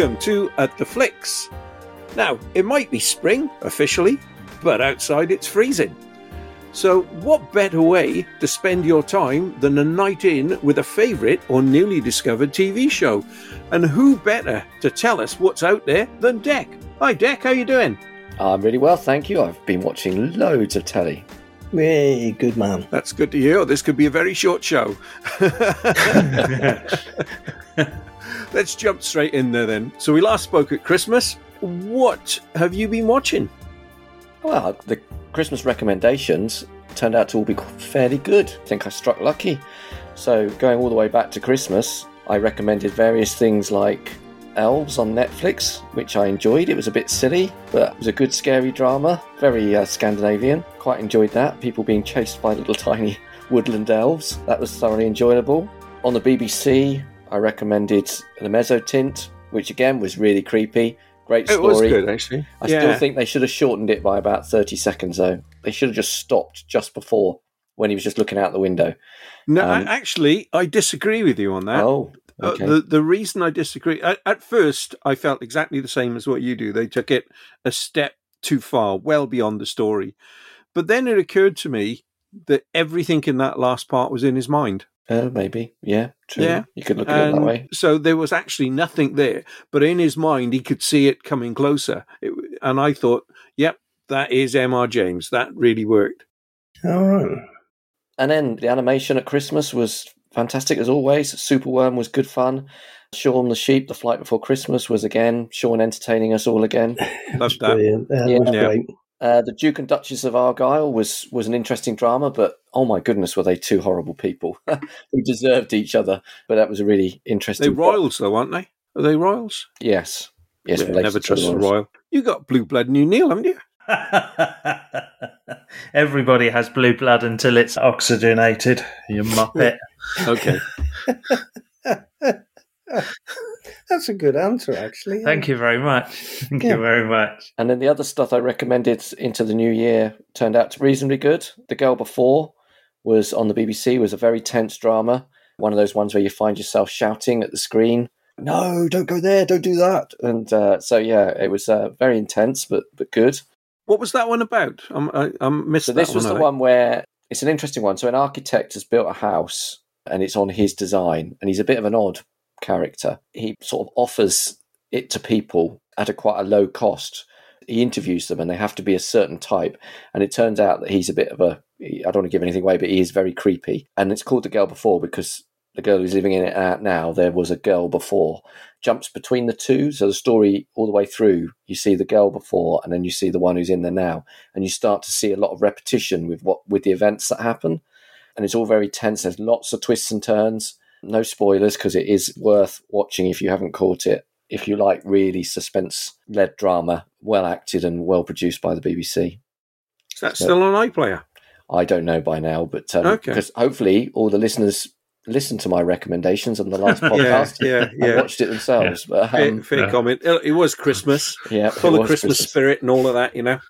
welcome to At the Flicks. Now, it might be spring officially, but outside it's freezing. So, what better way to spend your time than a night in with a favourite or newly discovered TV show? And who better to tell us what's out there than Deck? Hi, Deck, how you doing? I'm really well, thank you. I've been watching loads of telly. Yay, good man. That's good to hear. This could be a very short show. Let's jump straight in there then. So, we last spoke at Christmas. What have you been watching? Well, the Christmas recommendations turned out to all be fairly good. I think I struck lucky. So, going all the way back to Christmas, I recommended various things like Elves on Netflix, which I enjoyed. It was a bit silly, but it was a good scary drama, very uh, Scandinavian. Quite enjoyed that. People being chased by little tiny woodland elves. That was thoroughly enjoyable. On the BBC, I recommended The Mezzotint, which again was really creepy. Great story. It was good, actually. I still think they should have shortened it by about 30 seconds, though. They should have just stopped just before when he was just looking out the window. No, Um, I- actually, I disagree with you on that. Oh, Uh, the the reason I disagree at, at first I felt exactly the same as what you do. They took it a step too far, well beyond the story. But then it occurred to me that everything in that last part was in his mind. Uh, maybe. Yeah, true. Yeah. You could look at it that way. so there was actually nothing there, but in his mind he could see it coming closer. It, and I thought, yep, that is Mr. James. That really worked. All right. And then the animation at Christmas was fantastic as always. Superworm was good fun. Shaun the Sheep, The Flight Before Christmas was again Shaun entertaining us all again. Loved that. Brilliant. Yeah, Yeah. Yeah. great. Uh, the Duke and Duchess of Argyll was was an interesting drama, but oh my goodness, were they two horrible people who deserved each other? But that was a really interesting. They're royals, though, aren't they? Are they royals? Yes, yes. Yeah, never trust a royal. You got blue blood New Neil, haven't you? Everybody has blue blood until it's oxygenated, you muppet. Okay. That's a good answer, actually. Thank you very much. Thank Yeah. you very much. And then the other stuff I recommended into the new year turned out to reasonably good. The Girl Before was on the BBC, was a very tense drama. One of those ones where you find yourself shouting at the screen, "No, don't go there, don't do that." And uh, so yeah, it was uh, very intense, but but good. What was that one about? I'm, I, I missed So this was one. the I one where it's an interesting one. So an architect has built a house, and it's on his design, and he's a bit of an odd character. He sort of offers it to people at a quite a low cost. He interviews them, and they have to be a certain type. And it turns out that he's a bit of a I don't want to give anything away, but he is very creepy. And it's called the girl before because the girl who's living in it out now, there was a girl before. Jumps between the two, so the story all the way through, you see the girl before, and then you see the one who's in there now, and you start to see a lot of repetition with what with the events that happen, and it's all very tense. There's lots of twists and turns. No spoilers because it is worth watching if you haven't caught it. If you like really suspense-led drama, well acted and well produced by the BBC. Is that still on iPlayer? I don't know by now, but um, Okay. because hopefully all the listeners listened to my recommendations on the last Yeah, podcast yeah, and yeah. watched it themselves. But Fair, um, fair yeah. comment. It, it was Christmas, yeah, full of was Christmas, spirit and all of that, you know.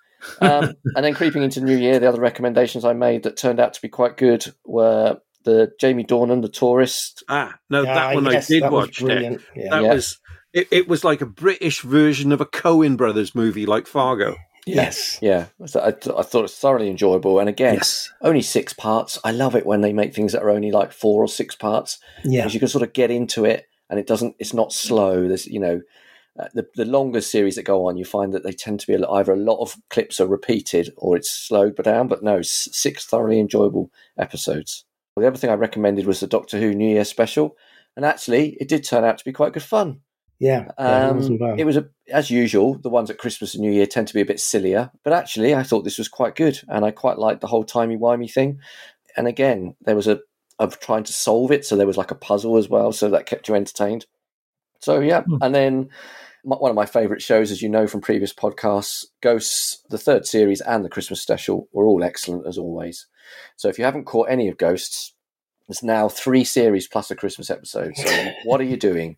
um, and then creeping into New Year, the other recommendations I made that turned out to be quite good were the Jamie Dornan, the tourist. Ah, no, Ah, that one yes, I did watch. Brilliant. Yeah. That Yeah. was it, it. was like a British version of a Coen Brothers movie, like Fargo. Yes. Yeah, so I, I thought it was thoroughly enjoyable. And again, Yes. only six parts. I love it when they make things that are only like four or six parts Yeah. because you can sort of get into it and it doesn't. It's not slow. There's you know. Uh, the, the longer series that go on, you find that they tend to be a either a lot of clips are repeated or it's slowed down. But no, s- six thoroughly enjoyable episodes. The other thing I recommended was the Doctor Who New Year special, and actually, it did turn out to be quite good fun. Yeah. it Um, it was a, as usual. The ones at Christmas and New Year tend to be a bit sillier, but actually, I thought this was quite good, and I quite liked the whole timey wimey thing. And again, there was a of trying to solve it, so there was like a puzzle as well, so that kept you entertained. So yeah, Hmm. and then m- one of my favourite shows, as you know from previous podcasts, Ghosts, the third series and the Christmas special were all excellent as always. So if you haven't caught any of Ghosts, there's now three series plus a Christmas episode. So what are you doing?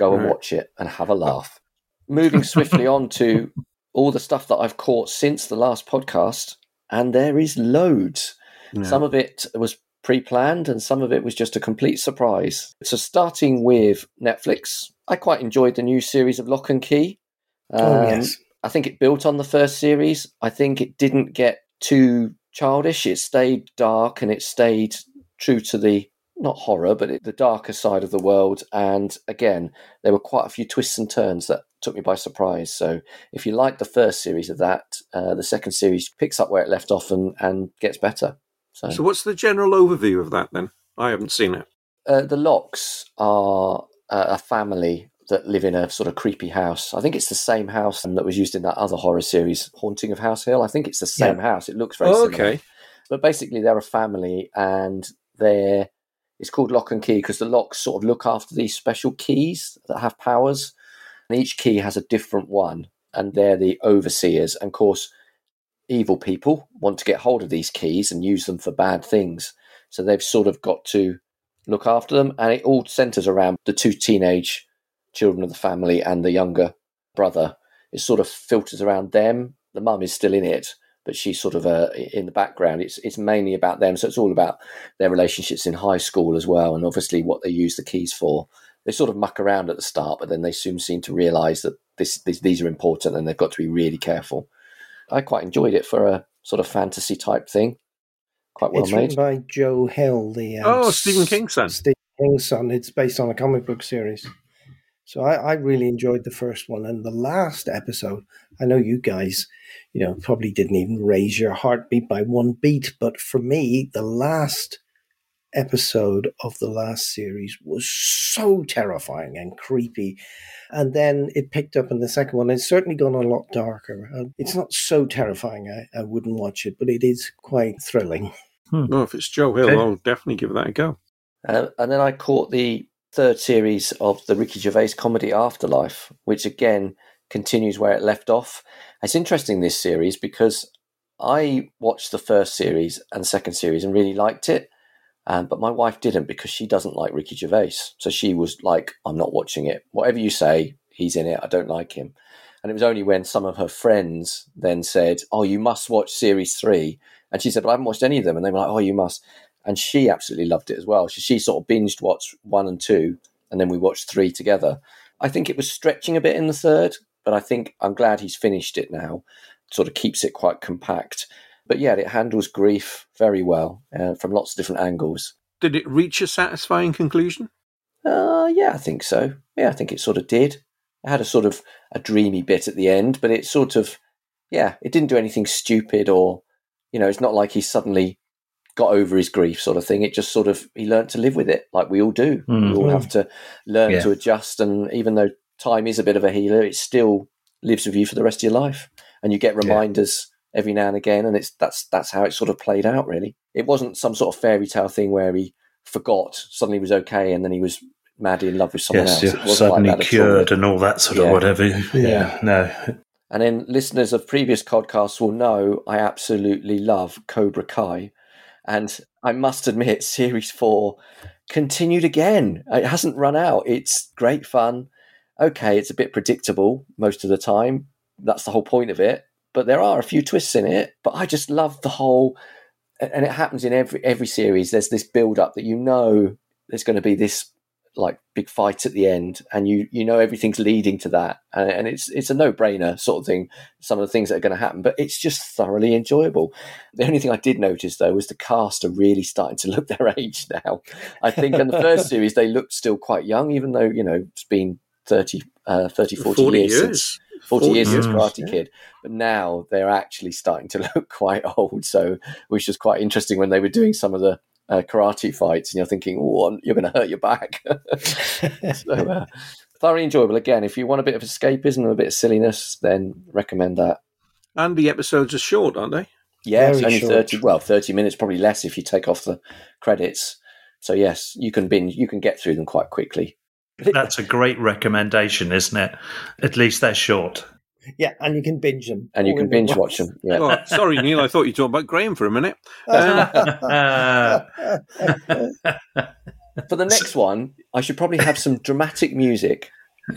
Go and Right. watch it and have a laugh. Moving swiftly on to all the stuff that I've caught since the last podcast, and there is loads. Yeah. Some of it was pre planned, and some of it was just a complete surprise. So, starting with Netflix, I quite enjoyed the new series of Locke and Key. oh Um, yes. I think it built on the first series. I think it didn't get too childish. It stayed dark and it stayed true to the not horror, but it, the darker side of the world. And again, there were quite a few twists and turns that took me by surprise. So if you like the first series of that, uh, the second series picks up where it left off and, and gets better. So, So, what's the general overview of that then? I haven't seen it. uh, the Lockes are uh, a family that live in a sort of creepy house. I think it's the same house that was used in that other horror series, Haunting of House Hill. I think it's the same house. It looks very Oh, similar. okay. But basically, they're a family, and they're it's called Locke and Key because the locks sort of look after these special keys that have powers, and each key has a different one, and they're the overseers. And of course, evil people want to get hold of these keys and use them for bad things. So they've sort of got to look after them, and it all centers around the two teenage children of the family and the younger brother. It sort of filters around them. The mum is still in it, but she's sort of uh, in the background. It's it's mainly about them, so it's all about their relationships in high school as well, and obviously what they use the keys for. They sort of muck around at the start, but then they soon seem to realise that this, this these are important, and they've got to be really careful. I quite enjoyed it for a sort of fantasy type thing. Quite well it's made. written by Joe Hill, the um, Oh, Stephen King's son. Stephen King's son. It's based on a comic book series. So I, I really enjoyed the first one, and the last episode. I know you guys, you know, probably didn't even raise your heartbeat by one beat, but for me, the last episode of the last series was so terrifying and creepy. And then it picked up in the second one. It's certainly gone a lot darker. It's not so terrifying. I, I wouldn't watch it, but it is quite thrilling. Oh, if it's Joe Hill, Okay. I'll definitely give that a go. Uh, and then I caught the third series of the Ricky Gervais comedy Afterlife, which again continues where it left off. It's interesting this series because I watched the first series and second series and really liked it, um, but my wife didn't because she doesn't like Ricky Gervais. So she was like, "I'm not watching it. Whatever you say, he's in it. I don't like him." And it was only when some of her friends then said, "Oh, you must watch series three. and she said, "But I haven't watched any of them," and they were like, "Oh, you must." And she absolutely loved it as well. So she sort of binged watched one and two, and then we watched three together. I think it was stretching a bit in the third, but I think I'm glad he's finished it now. Sort of keeps it quite compact. But yeah, it handles grief very well uh, from lots of different angles. Did it reach a satisfying conclusion? Uh, yeah, I think so. Yeah, I think it sort of did. It had a sort of a dreamy bit at the end, but it sort of, yeah, it didn't do anything stupid or, you know, it's not like he suddenly got over his grief sort of thing. It just sort of, he learned to live with it like we all do. Mm. We all have to learn Yeah. to adjust. And even though time is a bit of a healer, it still lives with you for the rest of your life. And you get reminders every now and again. And it's, that's, that's how it sort of played out, really. It wasn't some sort of fairy tale thing where he forgot, suddenly was okay, and then he was madly in love with someone yes, else. suddenly like at all. cured and all that sort Yeah. of whatever. Yeah. No. And then listeners of previous podcasts will know I absolutely love Cobra Kai. And I must admit, series four continued again. It hasn't run out. It's great fun. Okay, it's a bit predictable most of the time. That's the whole point of it. But there are a few twists in it. But I just love the whole and it happens in every every series. There's this build up that you know there's going to be this like big fight at the end, and you you know everything's leading to that, and, and it's it's a no brainer sort of thing. Some of the things that are going to happen, but it's just thoroughly enjoyable. The only thing I did notice though was the cast are really starting to look their age now. I think in the first series they looked still quite young, even though you know it's been 30, uh, 30 40, 40 years, years. since 40, 40 years since years, Karate yeah. Kid. But now they're actually starting to look quite old. So, which was quite interesting when they were doing some of the uh, karate fights, and you're thinking, "Oh, you're going to hurt your back." so, uh, thoroughly enjoyable. Again, if you want a bit of escapism and a bit of silliness, then recommend that. And the episodes are short, aren't they? Yeah, Very only short. thirty. Well, thirty minutes, probably less if you take off the credits. So yes, you can binge. You can get through them quite quickly. That's a great recommendation, isn't it? At least they're short. Yeah, and you can binge them. and you can binge watch them. Yeah. Oh, sorry, Neil. I thought you were talking about Graham for a minute. Uh, for the next one, I should probably have some dramatic music,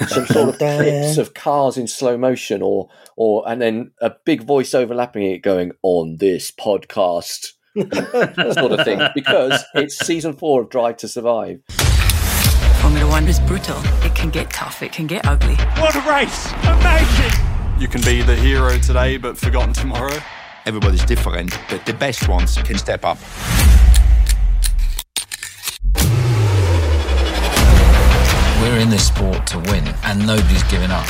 some sort of clips of cars in slow motion, or or and then a big voice overlapping it, going on this podcast, sort of thing, because it's season four of Drive to Survive. On Formula One is brutal. It can get tough, it can get ugly. What a race! Amazing! You can be the hero today but forgotten tomorrow. Everybody's different, but the best ones can step up. We're in this sport to win, and nobody's giving up.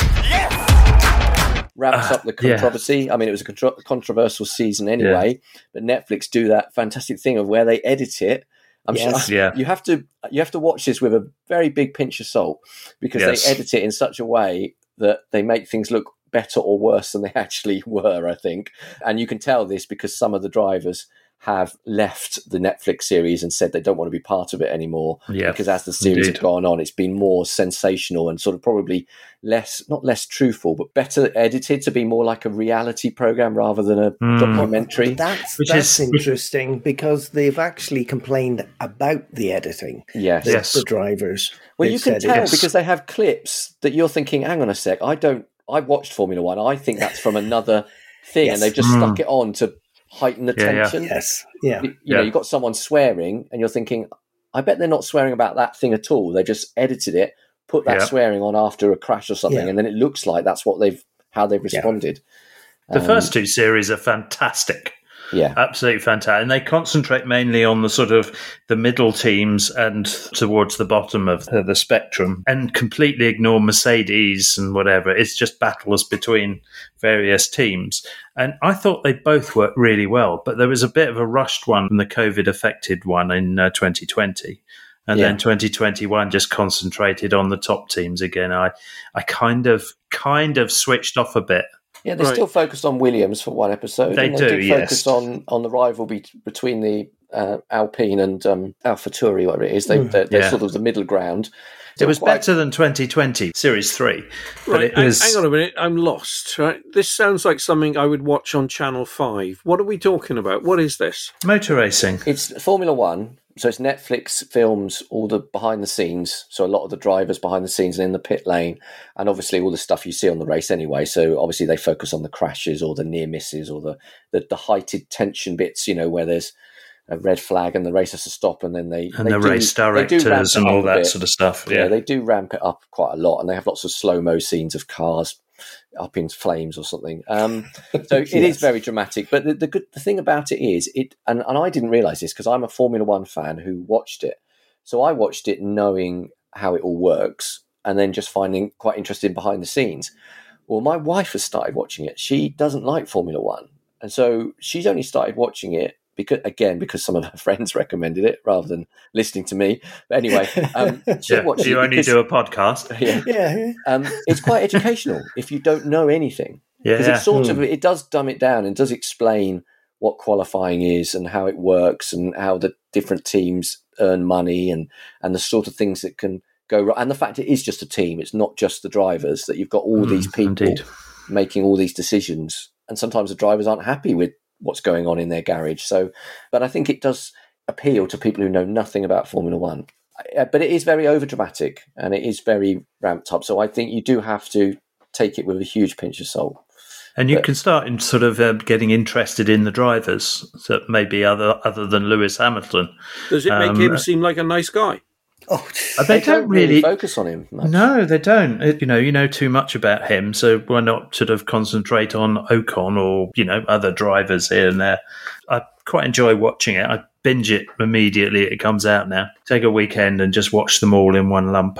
ramps Uh, up the yeah. controversy. I mean, it was a contro- controversial season anyway, but Netflix do that fantastic thing of where they edit it. I'm Yes. sure Yeah. you have to you have to watch this with a very big pinch of salt because Yes. they edit it in such a way that they make things look better or worse than they actually were. I think, and you can tell this because some of the drivers have left the Netflix series and said they don't want to be part of it anymore Yeah, because as the series indeed. have gone on, it's been more sensational and sort of probably less, not less truthful, but better edited to be more like a reality program rather than a Mm. documentary. That's Which that's is- interesting because they've actually complained about the editing. Yes. The, Yes. the drivers. Well, you can tell it- because they have clips that you're thinking, hang on a sec, I don't, I watched Formula One. I think that's from another thing. Yes. And they've just Mm. stuck it on to heighten the Yeah, yeah. tension. Yes, yeah. You, you know, Yeah. you've got someone swearing and you're thinking, I bet they're not swearing about that thing at all. They just edited it, put that Yeah. swearing on after a crash or something, Yeah. and then it looks like that's what they've how they've responded. The Um, first two series are fantastic. Yeah, Absolutely fantastic. And they concentrate mainly on the sort of the middle teams and towards the bottom of the, spectrum and completely ignore Mercedes and whatever. It's just battles between various teams. And I thought they both worked really well, but there was a bit of a rushed one from the COVID affected one in uh, 2020. And Yeah. then 2021 just concentrated on the top teams again. I, I kind of, kind of switched off a bit. Yeah. They Right. still focused on Williams for one episode. They and do, did yes. focus on on the rivalry between the uh, Alpine and um, Tauri, whatever it is. They, they're, they're Yeah. sort of the middle ground. It was quite- better than 2020 Series 3. But Right, it hang- was. hang on a minute. I'm lost. Right, this sounds like something I would watch on Channel Five. What are we talking about? What is this? Motor racing. It's Formula One, so it's Netflix films all the behind the scenes. So a lot of the drivers behind the scenes and in the pit lane, and obviously all the stuff you see on the race anyway. So obviously they focus on the crashes or the near misses or the the, the heighted tension bits. You know where there's a red flag and the race has to stop, and then they And they the do- race they do ramp directors and all that sort of stuff. Yeah. Yeah. they do ramp it up quite a lot, and they have lots of slow mo scenes of cars up in flames or something. Um, so it is very dramatic. But the, the good the thing about it is it, and, and I didn't realize this because I'm a Formula One fan who watched it. So I watched it knowing how it all works, and then just finding quite interesting behind the scenes. Well, my wife has started watching it. She doesn't like Formula One, and so she's only started watching it because again because some of her friends recommended it rather than listening to me. But anyway, um, she Yeah, watched you it only because- do a podcast. yeah, Yeah, um, it's quite educational if you don't know anything because Yeah. it sort of Hmm. it does dumb it down and does explain what qualifying is and how it works and how the different teams earn money and and the sort of things that can go wrong and the fact it is just a team it's not just the drivers that you've got all Mm, these people indeed. making all these decisions and sometimes the drivers aren't happy with what's going on in their garage so but i think it does appeal to people who know nothing about formula 1 Uh, but it is very over dramatic and it is very ramped up so i think you do have to take it with a huge pinch of salt And you But- can start in sort of um, getting interested in the drivers that maybe other other than Lewis Hamilton. Does it make Um, him seem like a nice guy? Oh, Uh, They, don't, really. focus on him much. no, they don't. It- you know, you know too much about him, so why not sort of concentrate on Ocon or you know other drivers here and there? I quite enjoy watching it. I binge it immediately it comes out now. Take a weekend and just watch them all in one lump.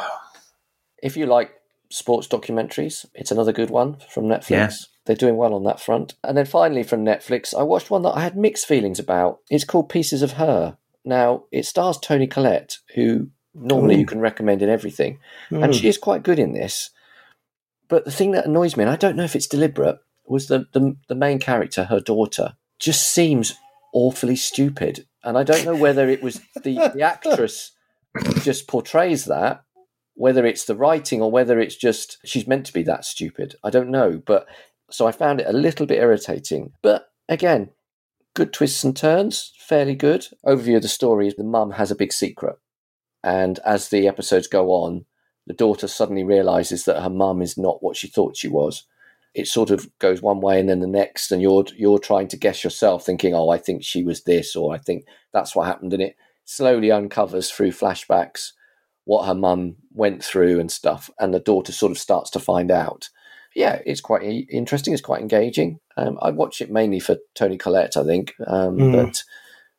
if you like sports documentaries, it's another good one from Netflix. Yeah. They're doing well on that front. And then finally from Netflix, I watched one that I had mixed feelings about. It's called Pieces of Her. Now, it stars Toni Collette, who normally Ooh. you can recommend in everything. Hmm. And she is quite good in this. But the thing that annoys me, and I don't know if it's deliberate, was the, the, the main character, her daughter, just seems awfully stupid. And I don't know whether it was the, the actress just portrays that whether it's the writing or whether it's just she's meant to be that stupid. I don't know. But so I found it a little bit irritating. But again, good twists and turns, fairly good. Overview of the story is the mum has a big secret. And as the episodes go on, the daughter suddenly realizes that her mum is not what she thought she was. It sort of goes one way and then the next, and you're you're trying to guess yourself, thinking, "Oh, I think she was this," or "I think that's what happened," and it slowly uncovers through flashbacks what her mum went through and stuff, and the daughter sort of starts to find out. Yeah, it's quite interesting. It's quite engaging. Um, I watch it mainly for Toni Collette, I think, um, Mm. but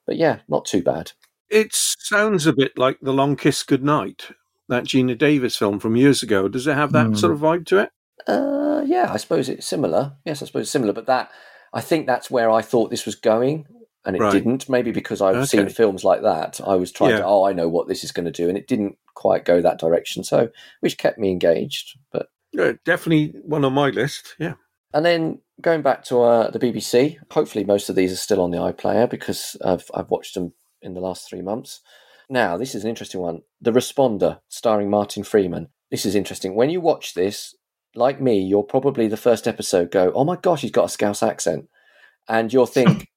but yeah, not too bad. It sounds a bit like The Long Kiss Goodnight, that Geena Davis film from years ago. Does it have that Hmm. sort of vibe to it? Uh, yeah, I suppose it's similar. Yes, I suppose it's similar, but that I think that's where I thought this was going, and it Right. didn't. Maybe because I've Okay. seen films like that, I was trying Yeah. to. Oh, I know what this is going to do, and it didn't quite go that direction. So, which kept me engaged. But Yeah, definitely one on my list. Yeah. and then going back to uh, the BBC, hopefully most of these are still on the iPlayer because I've I've watched them in the last three months. Now, this is an interesting one. The Responder, starring Martin Freeman. This is interesting. When you watch this, like me, you'll probably the first episode go, "Oh my gosh, he's got a Scouse accent," and you'll think,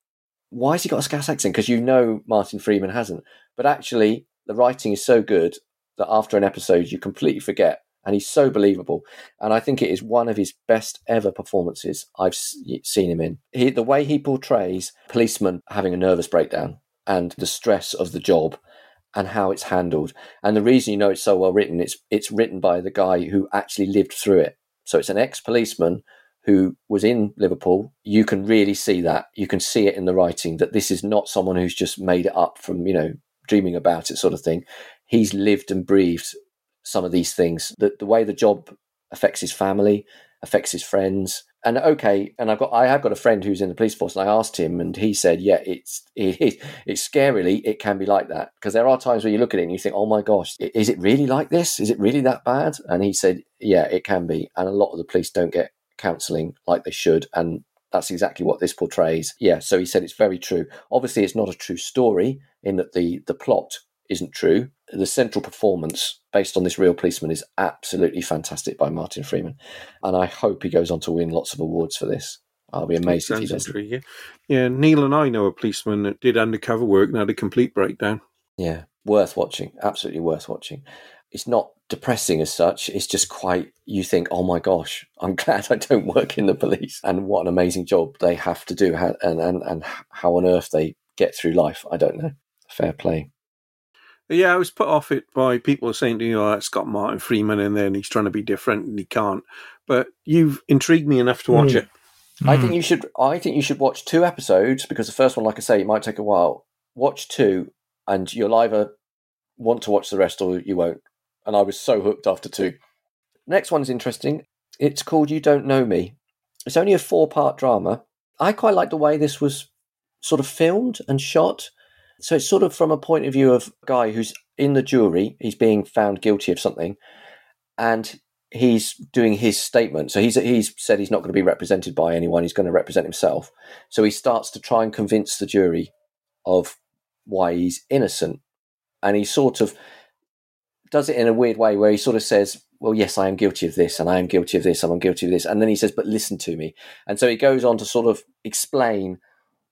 "Why has he got a Scouse accent?" Because you know Martin Freeman hasn't. But actually, the writing is so good that after an episode, you completely forget, and he's so believable. And I think it is one of his best ever performances I've seen him in. He, the way he portrays policemen having a nervous breakdown and the stress of the job and how it's handled. And the reason you know it's so well written, it's it's written by the guy who actually lived through it. So it's an ex-policeman who was in Liverpool. You can really see that. You can see it in the writing that this is not someone who's just made it up from, you know, dreaming about it sort of thing. He's lived and breathed some of these things. The, the way the job affects his family, affects his friends. And okay, and I've got I have got a friend who's in the police force, and I asked him, and he said, "Yeah, it's it, it, it's scarily it can be like that because there are times where you look at it and you think, oh my gosh, is it really like this? Is it really that bad?" And he said, "Yeah, it can be, and a lot of the police don't get counselling like they should, and that's exactly what this portrays." Yeah, so he said it's very true. Obviously, it's not a true story in that the the plot isn't true. The central performance based on this real policeman is absolutely fantastic by Martin Freeman, and I hope he goes on to win lots of awards for this. I'll be amazed if he does. intriguing. Yeah, Neil and I know a policeman that did undercover work and had a complete breakdown. Yeah, worth watching. Absolutely worth watching. It's not depressing as such. It's just quite. You think, oh my gosh, I'm glad I don't work in the police, and what an amazing job they have to do, and and and how on earth they get through life. I don't know. Fair play. Yeah, I was put off it by people saying to me, oh, it's got Martin Freeman in there and he's trying to be different and he can't. But you've intrigued me enough to watch Mm. it. I think you should. I think you should watch two episodes because the first one, like I say, it might take a while. Watch two, and you'll either want to watch the rest or you won't. And I was so hooked after two. Next one's interesting. It's called "You Don't Know Me." It's only a four-part drama. I quite like the way this was sort of filmed and shot. So it's sort of from a point of view of a guy who's in the jury. He's being found guilty of something, and he's doing his statement. So he's he's said he's not going to be represented by anyone. He's going to represent himself. So he starts to try and convince the jury of why he's innocent, and he sort of does it in a weird way where he sort of says, "Well, yes, I am guilty of this, and I am guilty of this, and I'm guilty of this," and then he says, "But listen to me." And so he goes on to sort of explain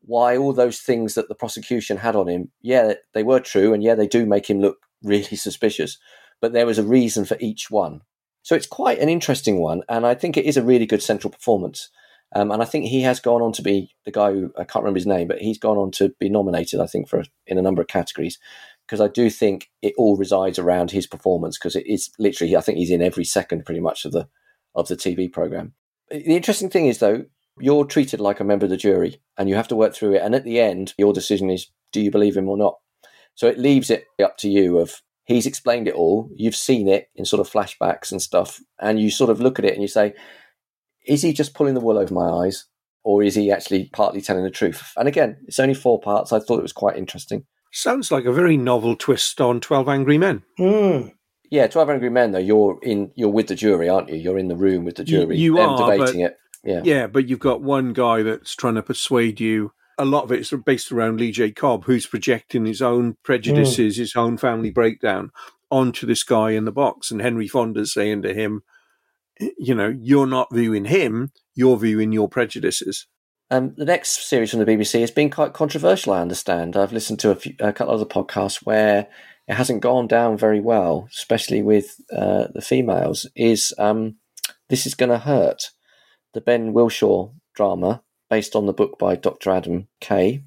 why all those things that the prosecution had on him, yeah, they were true, and yeah, they do make him look really suspicious, but there was a reason for each one. So it's quite an interesting one, and I think it is a really good central performance. Um, and I think he has gone on to be the guy who I can't remember his name, but he's gone on to be nominated, I think, for in a number of categories because I do think it all resides around his performance because it is literally I think he's in every second pretty much of the of the TV program. The interesting thing is though you're treated like a member of the jury and you have to work through it and at the end your decision is do you believe him or not. So it leaves it up to you of he's explained it all, you've seen it in sort of flashbacks and stuff and you sort of look at it and you say is he just pulling the wool over my eyes or is he actually partly telling the truth? And again, it's only four parts. I thought it was quite interesting. Sounds like a very novel twist on 12 Angry Men. Hmm. Yeah, Twelve Angry Men. Though you're in, you're with the jury, aren't you? You're in the room with the jury. you them are, debating but- it. Yeah, Yeah, but you've got one guy that's trying to persuade you. A lot of it's based around Lee J. Cobb, who's projecting his own prejudices, his own family breakdown onto this guy in the box. And Henry Fonda's saying to him, you know, you're not viewing him, you're viewing your prejudices. Um, the next series from the BBC has been quite controversial. I understand. I've listened to a, few, a couple of other podcasts where it hasn't gone down very well, especially with uh, the females. Is um, this is going to hurt the Ben Whishaw drama based on the book by Dr. Adam Kay.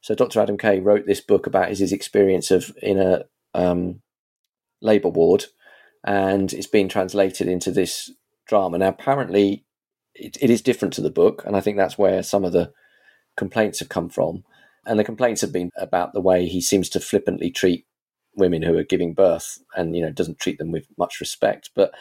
So Dr. Adam Kay wrote this book about his, his experience of in a um, labour ward, and it's being translated into this drama. Now, apparently, it, it is different to the book, and I think that's where some of the complaints have come from. And the complaints have been about the way he seems to flippantly treat women who are giving birth, and you know doesn't treat them with much respect. But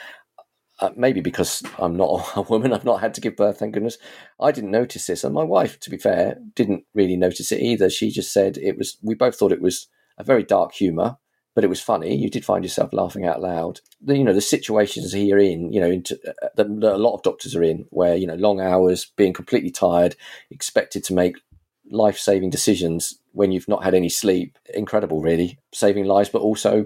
uh, maybe because I'm not a woman, I've not had to give birth, thank goodness. I didn't notice this, and my wife, to be fair, didn't really notice it either. She just said it was. We both thought it was a very dark humour, but it was funny. You did find yourself laughing out loud. The, you know, the situations here in, you know, into, uh, that, that a lot of doctors are in, where you know, long hours, being completely tired, expected to make life-saving decisions when you've not had any sleep. Incredible, really, saving lives, but also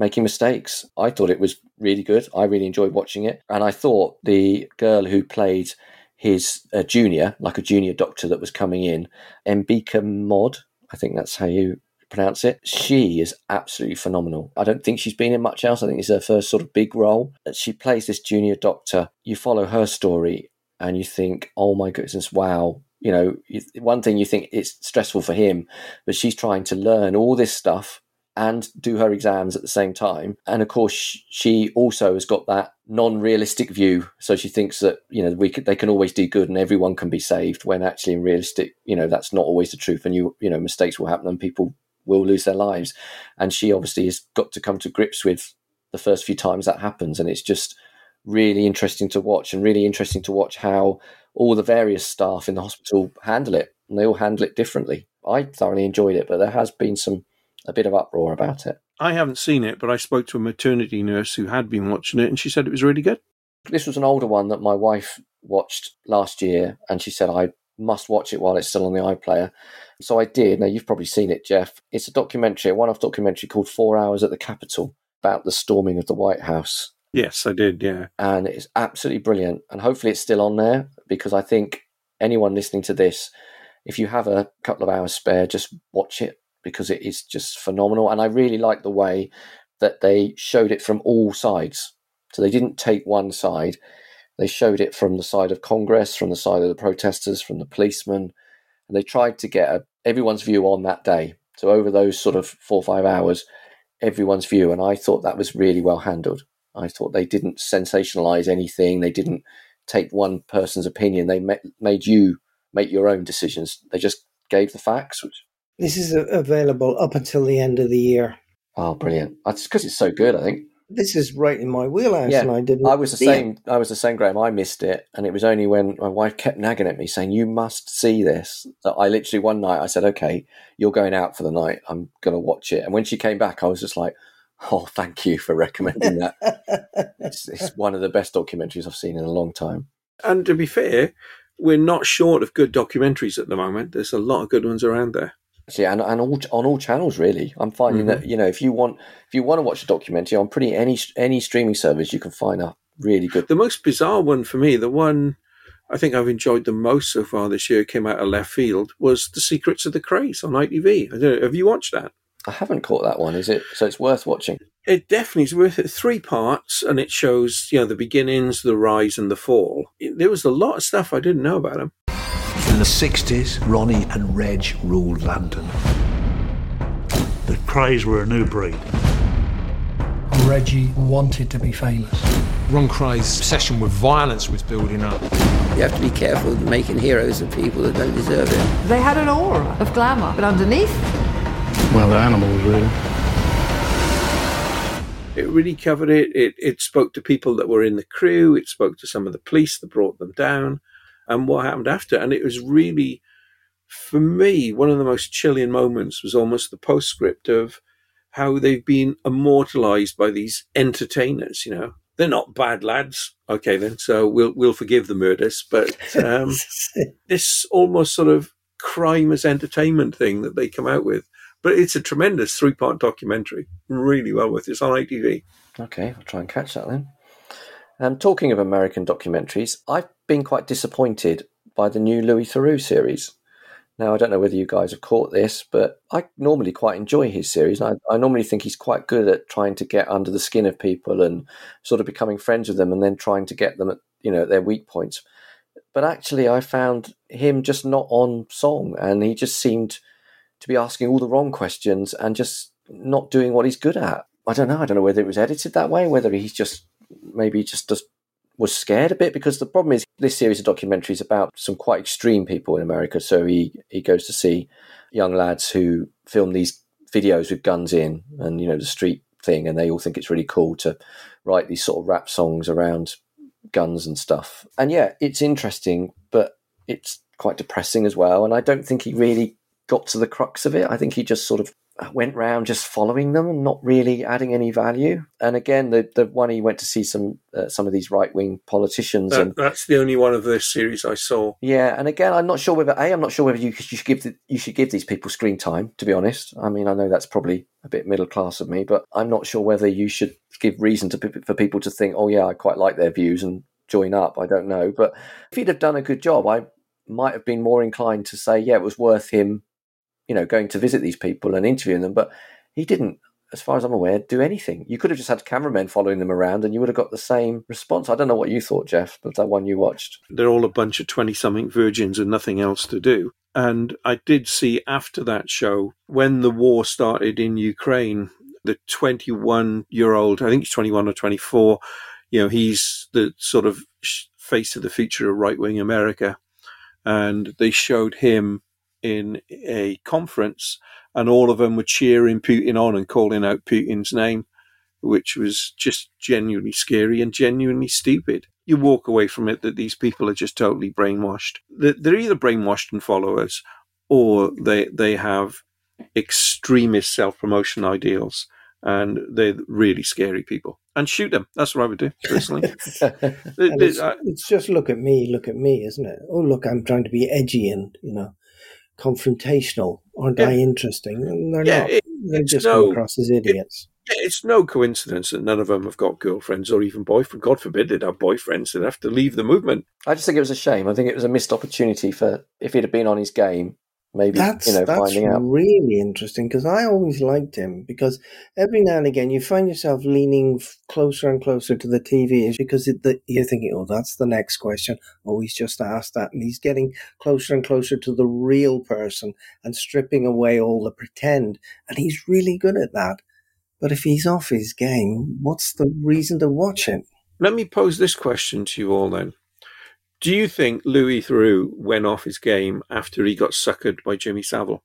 making mistakes. I thought it was really good. I really enjoyed watching it, and I thought the girl who played his uh, junior, like a junior doctor that was coming in, Ambika Mod, I think that's how you pronounce it. She is absolutely phenomenal. I don't think she's been in much else. I think it's her first sort of big role. She plays this junior doctor. You follow her story and you think, oh my goodness, wow. You know, one thing you think it's stressful for him, but she's trying to learn all this stuff and do her exams at the same time. And of course, she also has got that non-realistic view. So she thinks that you know we could, they can always do good and everyone can be saved. When actually, in realistic, you know, that's not always the truth. And you you know, mistakes will happen and people will lose their lives. And she obviously has got to come to grips with the first few times that happens. And it's just really interesting to watch and really interesting to watch how all the various staff in the hospital handle it. And they all handle it differently. I thoroughly enjoyed it, but there has been some a bit of uproar about it. I haven't seen it, but I spoke to a maternity nurse who had been watching it, and she said it was really good. This was an older one that my wife watched last year, and she said I must watch it while it's still on the iPlayer. So I did. Now, you've probably seen it, Jeff. It's a documentary, a one off documentary called Four Hours at the Capitol about the storming of the White House. Yes, I did, yeah. And it's absolutely brilliant. And hopefully it's still on there because I think anyone listening to this, if you have a couple of hours spare, just watch it because it is just phenomenal. And I really like the way that they showed it from all sides. So they didn't take one side, they showed it from the side of Congress, from the side of the protesters, from the policemen, and they tried to get a, everyone's view on that day. So over those sort of four or five hours, everyone's view, and I thought that was really well handled. I thought they didn't sensationalize anything. They didn't take one person's opinion. They ma- made you make your own decisions. They just gave the facts. Which... This is available up until the end of the year. Oh, brilliant! That's because it's so good. I think this is right in my wheelhouse, yeah. and I didn't. I was the same. It. I was the same, Graham. I missed it, and it was only when my wife kept nagging at me, saying, "You must see this." That I literally one night I said, "Okay, you're going out for the night. I'm going to watch it." And when she came back, I was just like, "Oh, thank you for recommending that." it's, it's one of the best documentaries I've seen in a long time. And to be fair, we're not short of good documentaries at the moment. There's a lot of good ones around there. Yeah, and, and all, on all channels really. I'm finding mm-hmm. that you know if you want if you want to watch a documentary on pretty any any streaming service, you can find a really good. The most bizarre one for me, the one I think I've enjoyed the most so far this year, came out of left field, was The Secrets of the Krays on ITV. I don't know, have you watched that? I haven't caught that one. Is it? So it's worth watching. It definitely is worth it. Three parts, and it shows you know the beginnings, the rise, and the fall. There was a lot of stuff I didn't know about them. In the 60s, Ronnie and Reg ruled London. The Krays were a new breed. Reggie wanted to be famous. Ron Kray's obsession with violence was building up. You have to be careful making heroes of people that don't deserve it. They had an aura of glamour, but underneath... Well, they're animals, really. It really covered it. it. It spoke to people that were in the crew. It spoke to some of the police that brought them down and what happened after. And it was really, for me, one of the most chilling moments was almost the postscript of how they've been immortalized by these entertainers. You know, they're not bad lads. Okay, then, so we'll we'll forgive the murders, but um, this almost sort of crime as entertainment thing that they come out with. But it's a tremendous three part documentary, really well worth it. It's on ITV. Okay, I'll try and catch that then. Um, talking of American documentaries, I've been quite disappointed by the new Louis Theroux series. Now, I don't know whether you guys have caught this, but I normally quite enjoy his series. I, I, normally think he's quite good at trying to get under the skin of people and sort of becoming friends with them and then trying to get them at, you know, their weak points. But actually, I found him just not on song and he just seemed to be asking all the wrong questions and just not doing what he's good at. I don't know. I don't know whether it was edited that way, whether he's just maybe just was scared a bit because the problem is this series of documentaries about some quite extreme people in America. So he he goes to see young lads who film these videos with guns in, and you know the street thing, and they all think it's really cool to write these sort of rap songs around guns and stuff. And yeah, it's interesting, but it's quite depressing as well. And I don't think he really got to the crux of it. I think he just sort of went round just following them and not really adding any value. And again, the the one he went to see some uh, some of these right wing politicians. That, and that's the only one of this series I saw. yeah, and again, I'm not sure whether a I'm not sure whether you, you should give the, you should give these people screen time. To be honest, I mean, I know that's probably a bit middle class of me, but I'm not sure whether you should give reason to for people to think, oh yeah, I quite like their views and join up. I don't know, but if he'd have done a good job, I might have been more inclined to say, yeah, it was worth him, you know, going to visit these people and interviewing them. But he didn't, as far as I'm aware, do anything. You could have just had cameramen following them around and you would have got the same response. I don't know what you thought, Jeff, but that one you watched. They're all a bunch of 20 something virgins and nothing else to do. And I did see after that show, when the war started in Ukraine, the 21 year old, I think he's 21 or 24, you know, he's the sort of face of the future of right wing America. And they showed him in a conference, and all of them were cheering Putin on and calling out Putin's name, which was just genuinely scary and genuinely stupid. You walk away from it that these people are just totally brainwashed. They're either brainwashed and followers, or they they have extremist self promotion ideals, and they're really scary people. And shoot them. That's what I would do personally. It's, it's just look at me, look at me, isn't it? Oh, look, I'm trying to be edgy and you know confrontational. Aren't I interesting? And they're Yeah, not. it- they it's just no- come across as idiots. Yeah, it's no coincidence that none of them have got girlfriends or even boyfriends. God forbid they'd have boyfriends. They'd have to leave the movement. I just think it was a shame. I think it was a missed opportunity for if he'd have been on his game, maybe That's you know that's finding out. really interesting because I always liked him because every now and again you find yourself leaning closer and closer to the TV because it, the, you're thinking, oh, that's the next question. Oh, he's just asked that, and he's getting closer and closer to the real person and stripping away all the pretend, and he's really good at that. But if he's off his game, what's the reason to watch it? Let me pose this question to you all then. Do you think Louis Theroux went off his game after he got suckered by Jimmy Savile?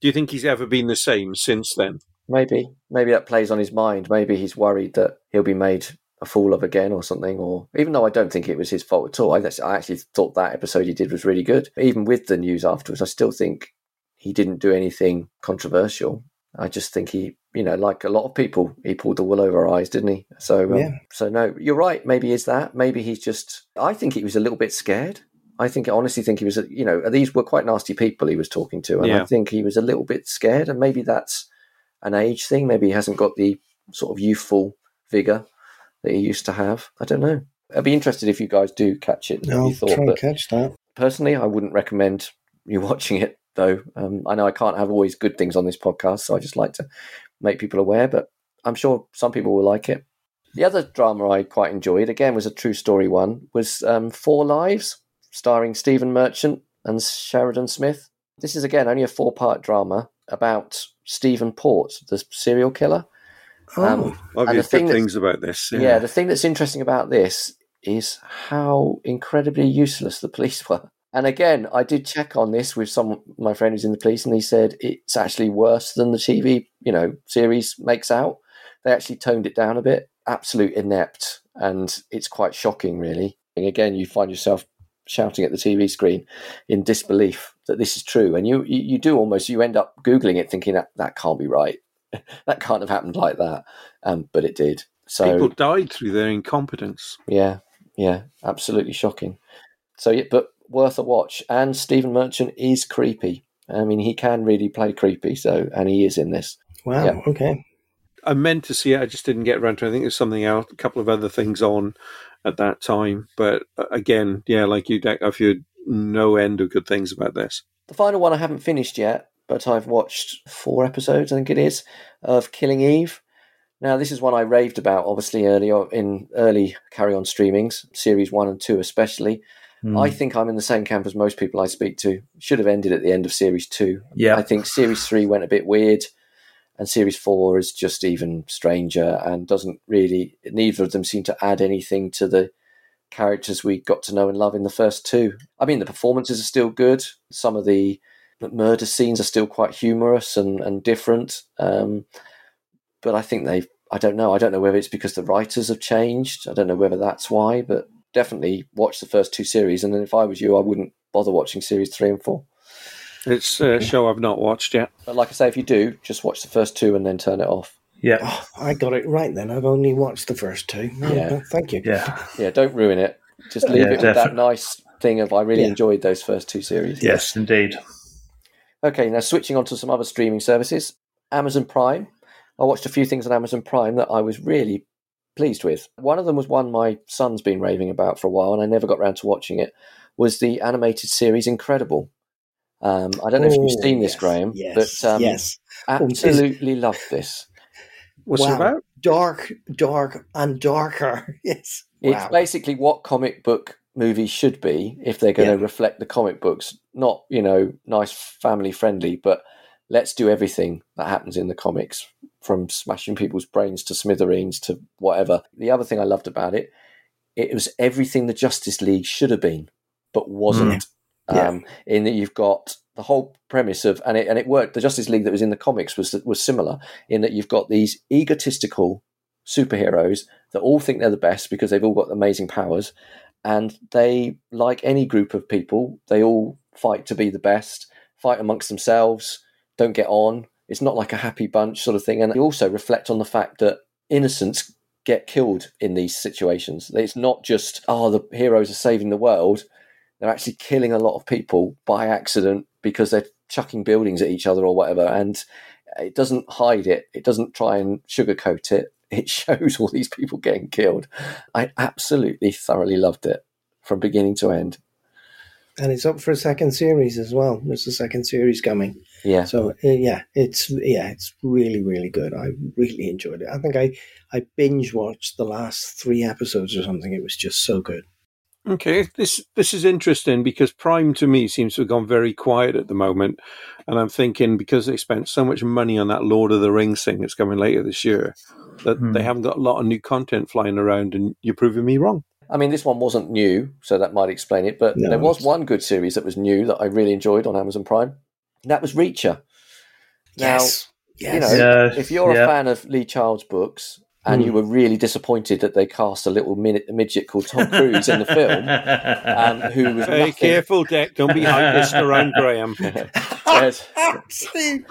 Do you think he's ever been the same since then? Maybe, maybe that plays on his mind. Maybe he's worried that he'll be made a fool of again or something. Or even though I don't think it was his fault at all, I, I actually thought that episode he did was really good. Even with the news afterwards, I still think he didn't do anything controversial. I just think he, you know, like a lot of people, he pulled the wool over our eyes, didn't he? So, um, Yeah. so no, you're right. Maybe is that. Maybe he's just. I think he was a little bit scared. I think I honestly think he was. You know, these were quite nasty people he was talking to, and Yeah. I think he was a little bit scared. And maybe that's an age thing. Maybe he hasn't got the sort of youthful vigor that he used to have. I don't know. I'd be interested if you guys do catch it. what I'll you thought, try and catch that. personally, I wouldn't recommend you watching it. Though um, I know I can't have always good things on this podcast, so I just like to make people aware. But I'm sure some people will like it. The other drama I quite enjoyed, again, was a true story one, was um, Four Lives, starring Stephen Merchant and Sheridan Smith. This is again only a four-part drama about Stephen Port, the serial killer. Oh, I've and heard thing things about this. yeah. Yeah. the thing that's interesting about this is how incredibly useless the police were. And again, I did check on this with some my friend who's in the police, and he said it's actually worse than the TV, you know, series makes out. They actually toned it down a bit. Absolute inept, and it's quite shocking, really. And again, you find yourself shouting at the TV screen in disbelief that this is true, and you you, you do almost you end up googling it, thinking that that can't be right. that can't have happened like that, um, but it did. So People died through their incompetence. yeah, yeah, absolutely shocking. So, yeah, but worth a watch. And Stephen Merchant is creepy. I mean, he can really play creepy. So, and he is in this. wow. Yeah. Okay. I meant to see it. I just didn't get around to it. I think there's something else, a couple of other things on at that time. But uh, again, yeah, like you, Deck, I've heard no end of good things about this. The final one I haven't finished yet, but I've watched four episodes, I think it is, of Killing Eve. Now, this is one I raved about, obviously, earlier in early Carry On streamings, series one and two especially. Hmm. I think I'm in the same camp as most people I speak to. Should have ended at the end of series two. Yeah. I think series three went a bit weird. and series four is just even stranger and doesn't really. Neither of them seem to add anything to the characters we got to know and love in the first two. I mean, the performances are still good. Some of the murder scenes are still quite humorous and and different. Um, but I think they've. I don't know. I don't know whether it's because the writers have changed. I don't know whether that's why, but definitely watch the first two series. And then if I was you, I wouldn't bother watching series three and four. It's a show I've not watched yet. But like I say, if you do, just watch the first two and then turn it off. Yeah. Oh, I got it right then. I've only watched the first two. No, Yeah. no, thank you. Yeah. Yeah, don't ruin it. Just leave Yeah, it with that nice thing of I really Yeah. enjoyed those first two series. Yes, indeed. Okay, now switching on to some other streaming services. Amazon Prime. I watched a few things on Amazon Prime that I was really pleased with. One of them was one my son's been raving about for a while, and I never got round to watching it. Was the animated series Invincible? Um, I don't know if Oh, you've seen this, yes, Graham, yes, but um, yes. absolutely loved this. What's it about? Dark, dark, and darker. Yes. It's Wow. basically what comic book movies should be if they're going to reflect the comic books. Not, you know, nice family friendly, but let's do everything that happens in the comics from smashing people's brains to smithereens to whatever. The other thing I loved about it, it was everything the Justice League should have been, but wasn't. Yeah. Um, in that you've got the whole premise of, and it, and it worked. The Justice League that was in the comics was was similar in that you've got these egotistical superheroes that all think they're the best because they've all got amazing powers, and they, like any group of people, they all fight to be the best, fight amongst themselves, don't get on. It's not like a happy bunch sort of thing, and you also reflect on the fact that innocents get killed in these situations. It's not just oh the heroes are saving the world; they're actually killing a lot of people by accident because they're chucking buildings at each other or whatever, and it doesn't hide it. It doesn't try and sugarcoat it. It shows all these people getting killed. I absolutely thoroughly loved it from beginning to end. And it's up for a second series as well. There's a second series coming. Yeah. So uh, yeah, it's yeah, it's really really good. I really enjoyed it. I think I I binge watched the last three episodes or something. It was just so good. Okay, this this is interesting because Prime to me seems to have gone very quiet at the moment, and I'm thinking because they spent so much money on that Lord of the Rings thing that's coming later this year, that Hmm. they haven't got a lot of new content flying around, and you're proving me wrong. I mean, this one wasn't new, so that might explain it. But No, there was one good series that was new that I really enjoyed on Amazon Prime. And that was Reacher. Now, Yes, yes. you know, Yeah, if you're yeah. a fan of Lee Child's books and you were really disappointed that they cast a little min- midget called Tom Cruise in the film, um, who was Hey, nothing- careful, Deck! Don't be hyped around Graham. Yes. Absolute.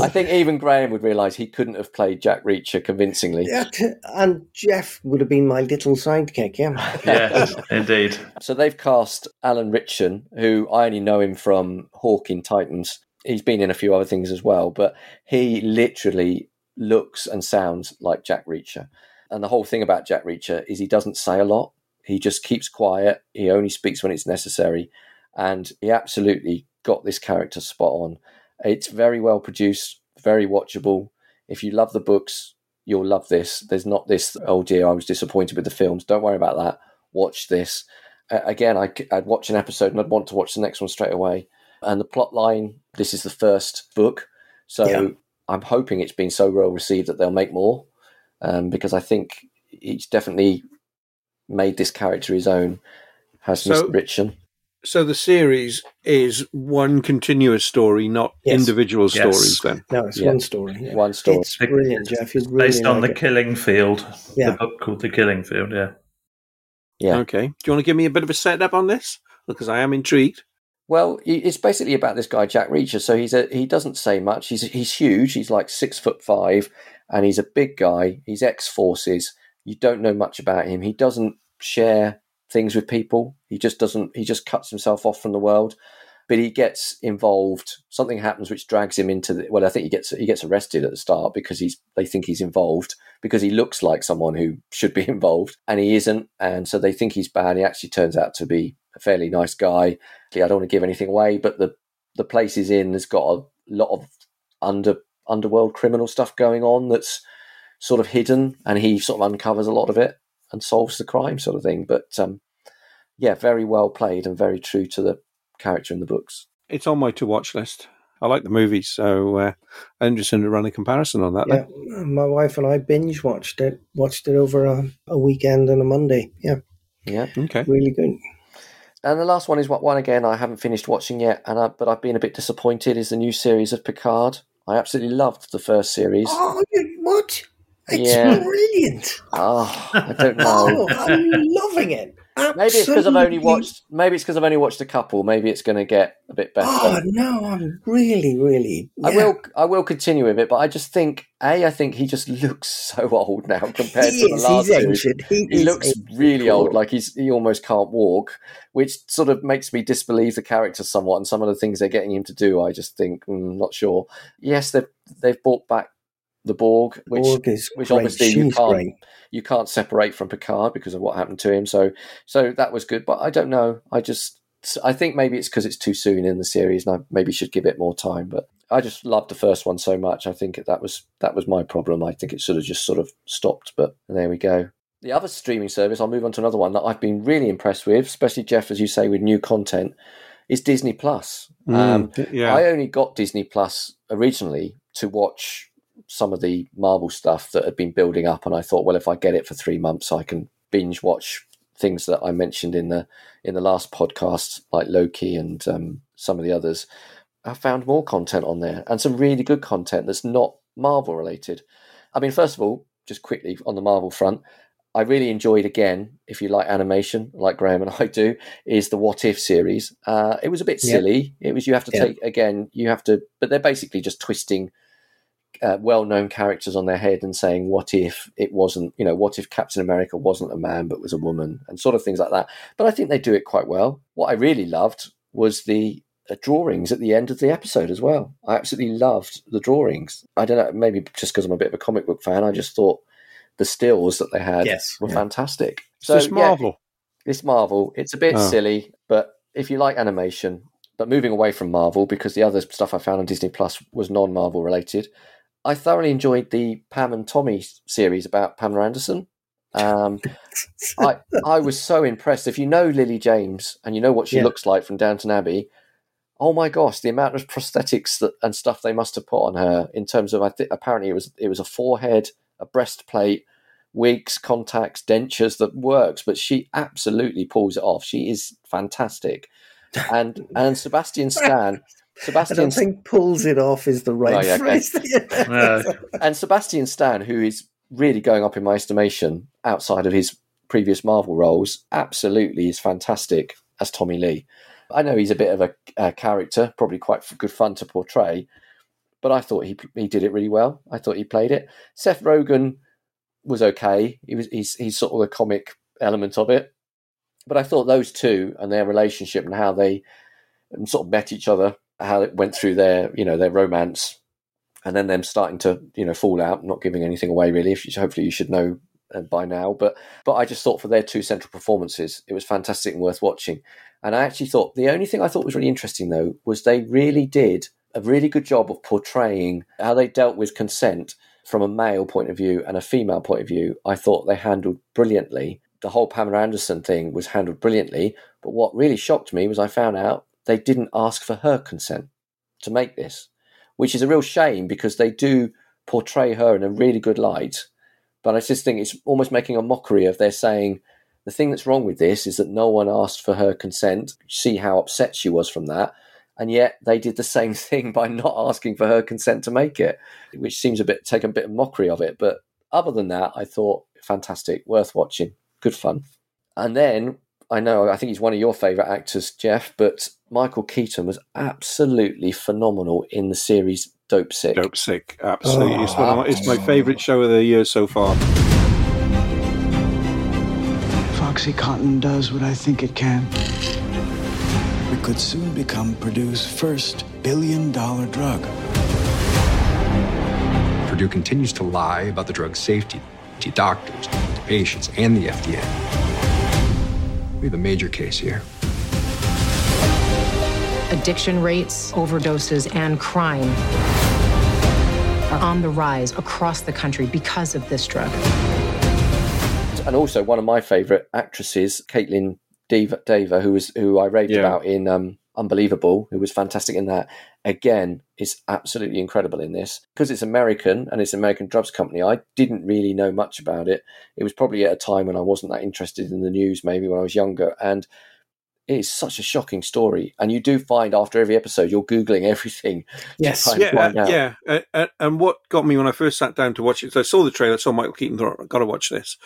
I think even Graham would realise he couldn't have played Jack Reacher convincingly. Yeah, and Jeff would have been my little sidekick. Yeah. yes, indeed. So they've cast Alan Ritchson, who I only know him from Hawk in Titans. He's been in a few other things as well, but he literally looks and sounds like Jack Reacher. And the whole thing about Jack Reacher is he doesn't say a lot. He just keeps quiet. He only speaks when it's necessary. And he absolutely got this character spot on. It's very well produced, very watchable. If you love the books, you'll love this. There's not this, oh dear, I was disappointed with the films. Don't worry about that. Watch this. Uh, again, I, would watch an episode and I'd want to watch the next one straight away. And the plot line this is the first book. So Yeah. I'm hoping it's been so well received that they'll make more um, because I think he's definitely made this character his own, has So- Mr. Ritchson. So the series is one continuous story, not Yes. individual Yes. stories. Then No, it's Yeah. one story. yeah. One story. It's brilliant, Jeff. You'd really Based on like The it. Killing Field. Yeah. The book called The Killing Field, yeah. Yeah. okay. Do you want to give me a bit of a setup on this? Because I am intrigued. Well, it's basically about this guy Jack Reacher. So he's a he doesn't say much. He's he's huge. He's like six foot five, and he's a big guy. He's ex forces. You don't know much about him. He doesn't share things with people. He just doesn't. He just cuts himself off from the world. But he gets involved. Something happens which drags him into the. Well, I think he gets he gets arrested at the start because he's they think he's involved because he looks like someone who should be involved and he isn't, and so they think he's bad. He actually turns out to be a fairly nice guy. I don't want to give anything away, but the the place he's in has got a lot of under underworld criminal stuff going on that's sort of hidden, and he sort of uncovers a lot of it and solves the crime, sort of thing. But um, yeah, very well played and very true to the character in the books. It's on my to watch list. I like the movies, so uh, I'm interested to run a comparison on that. Yeah, my wife and I binge watched it. Watched it over a, a weekend and a Monday. Yeah, yeah, okay, really good. And the last one is what one again I haven't finished watching yet, and I, but I've been a bit disappointed. Is the new series of Picard? I absolutely loved the first series. Oh, what? It's Yeah. brilliant. Oh, I don't oh, know. Oh, I'm loving it. Maybe it's because I've only watched. Maybe it's because I've only watched a couple. Maybe it's going to get a bit better. Oh no, I'm really, really. I will. I will continue with it, but I just think a. I think he just looks so old now compared He to is, the last he's two. ancient. He He looks ancient. really old, like he's he almost can't walk, which sort of makes me disbelieve the character somewhat. And some of the things they're getting him to do, I just think, mm, not sure. Yes, they've they've brought back the Borg, which Borg is which great. obviously you can't great. you can't separate from Picard because of what happened to him. So so that was good, but I don't know. I just I think maybe it's because it's too soon in the series, and I maybe should give it more time. But I just loved the first one so much. I think that was that was my problem. I think it sort of just sort of stopped. But there we go. The other streaming service, I'll move on to another one that I've been really impressed with, especially Jeff, as you say, with new content, is Disney Plus. Mm, um, yeah. I only got Disney Plus originally to watch some of the Marvel stuff that had been building up, and I thought, well, if I get it for three months, I can binge watch things that I mentioned in the in the last podcast, like Loki and um, some of the others. I found more content on there and some really good content that's not Marvel related. I mean, first of all, just quickly on the Marvel front, I really enjoyed again, if you like animation, like Graham and I do, is the What If series. Uh, it was a bit Yeah. silly. It was you have to Yeah. take again, you have to, but they're basically just twisting uh, well-known characters on their head and saying, "What if it wasn't? You know, what if Captain America wasn't a man but was a woman?" and sort of things like that. But I think they do it quite well. What I really loved was the uh, drawings at the end of the episode as well. I absolutely loved the drawings. I don't know, maybe just because I'm a bit of a comic book fan, I just thought the stills that they had Yes, were yeah. fantastic. So it's Marvel. It's Marvel. It's a bit Oh. silly, but if you like animation, but moving away from Marvel because the other stuff I found on Disney Plus was non-Marvel related. I thoroughly enjoyed the Pam and Tommy series about Pamela Anderson. Um, I I was so impressed. If you know Lily James and you know what she Yeah. looks like from Downton Abbey, oh my gosh, the amount of prosthetics that, and stuff they must have put on her in terms of I think apparently it was it was a forehead, a breastplate, wigs, contacts, dentures that works, but she absolutely pulls it off. She is fantastic. And and Sebastian Stan, I Sebastian don't think pulls it off is the right Oh, yeah, okay. phrase. and Sebastian Stan, who is really going up in my estimation outside of his previous Marvel roles, absolutely is fantastic as Tommy Lee. I know he's a bit of a, a character, probably quite good fun to portray, but I thought he he did it really well. I thought he played it. Seth Rogen was okay. He was he's he's sort of the comic element of it, but I thought those two and their relationship and how they sort of met each other, how it went through their you know their romance and then them starting to you know fall out not giving anything away really if you, hopefully you should know uh, by now. But but i just thought for their two central performances it was fantastic and worth watching. And i actually thought the only thing i thought was really interesting though was they really did a really good job of portraying how they dealt with consent from a male point of view and a female point of view. I thought they handled brilliantly. The whole pamela anderson thing was handled brilliantly. But what really shocked me was i found out they didn't ask for her consent to make this which is a real shame because they do portray her in a really good light. But I just think it's almost making a mockery of their saying the thing that's wrong with this is that no one asked for her consent. See how upset she was from that. And yet they did the same thing by not asking for her consent to make it, which seems a bit take a bit of mockery of it. But other than that, I thought fantastic, worth watching, good fun. And then I know I think he's one of your favourite actors, Jeff, but Michael Keaton was absolutely phenomenal in the series Dope Sick. Dope Sick, absolutely. it's, one my, it's my oh. favourite show of the year so far. OxyContin does what I think it can. We could soon become Purdue's first billion dollar drug. Purdue continues to lie about the drug's safety to doctors, to patients, and the FDA. We have a major case here. Addiction rates, overdoses, and crime are on the rise across the country because of this drug. And also one of my favourite actresses, Kaitlyn Dever, Dever who was who I raved Yeah. about in um, unbelievable, who was fantastic in that, again is absolutely incredible in this because it's American and it's an American drugs company. I didn't really know much about it. It was probably at a time when I wasn't that interested in the news, maybe when I was younger, and it's such a shocking story. And you do find after every episode, you're googling everything. Yes, yeah, yeah. Uh, and what got me when I first sat down to watch it, I saw the trailer, saw Michael Keaton, thought, I've got to watch this.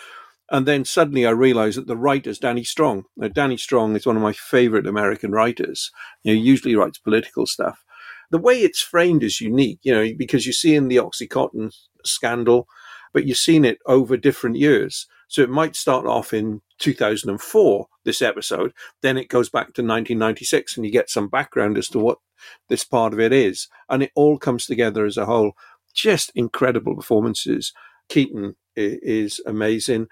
And then suddenly I realized that the writer's Danny Strong. Now, Danny Strong is one of my favorite American writers. He usually writes political stuff. The way it's framed is unique, you know, because you see in the Oxycontin scandal, but you've seen it over different years. So it might start off in 2004, this episode, then it goes back to 1996 and you get some background as to what this part of it is. And it all comes together as a whole. Just incredible performances. Keaton is amazing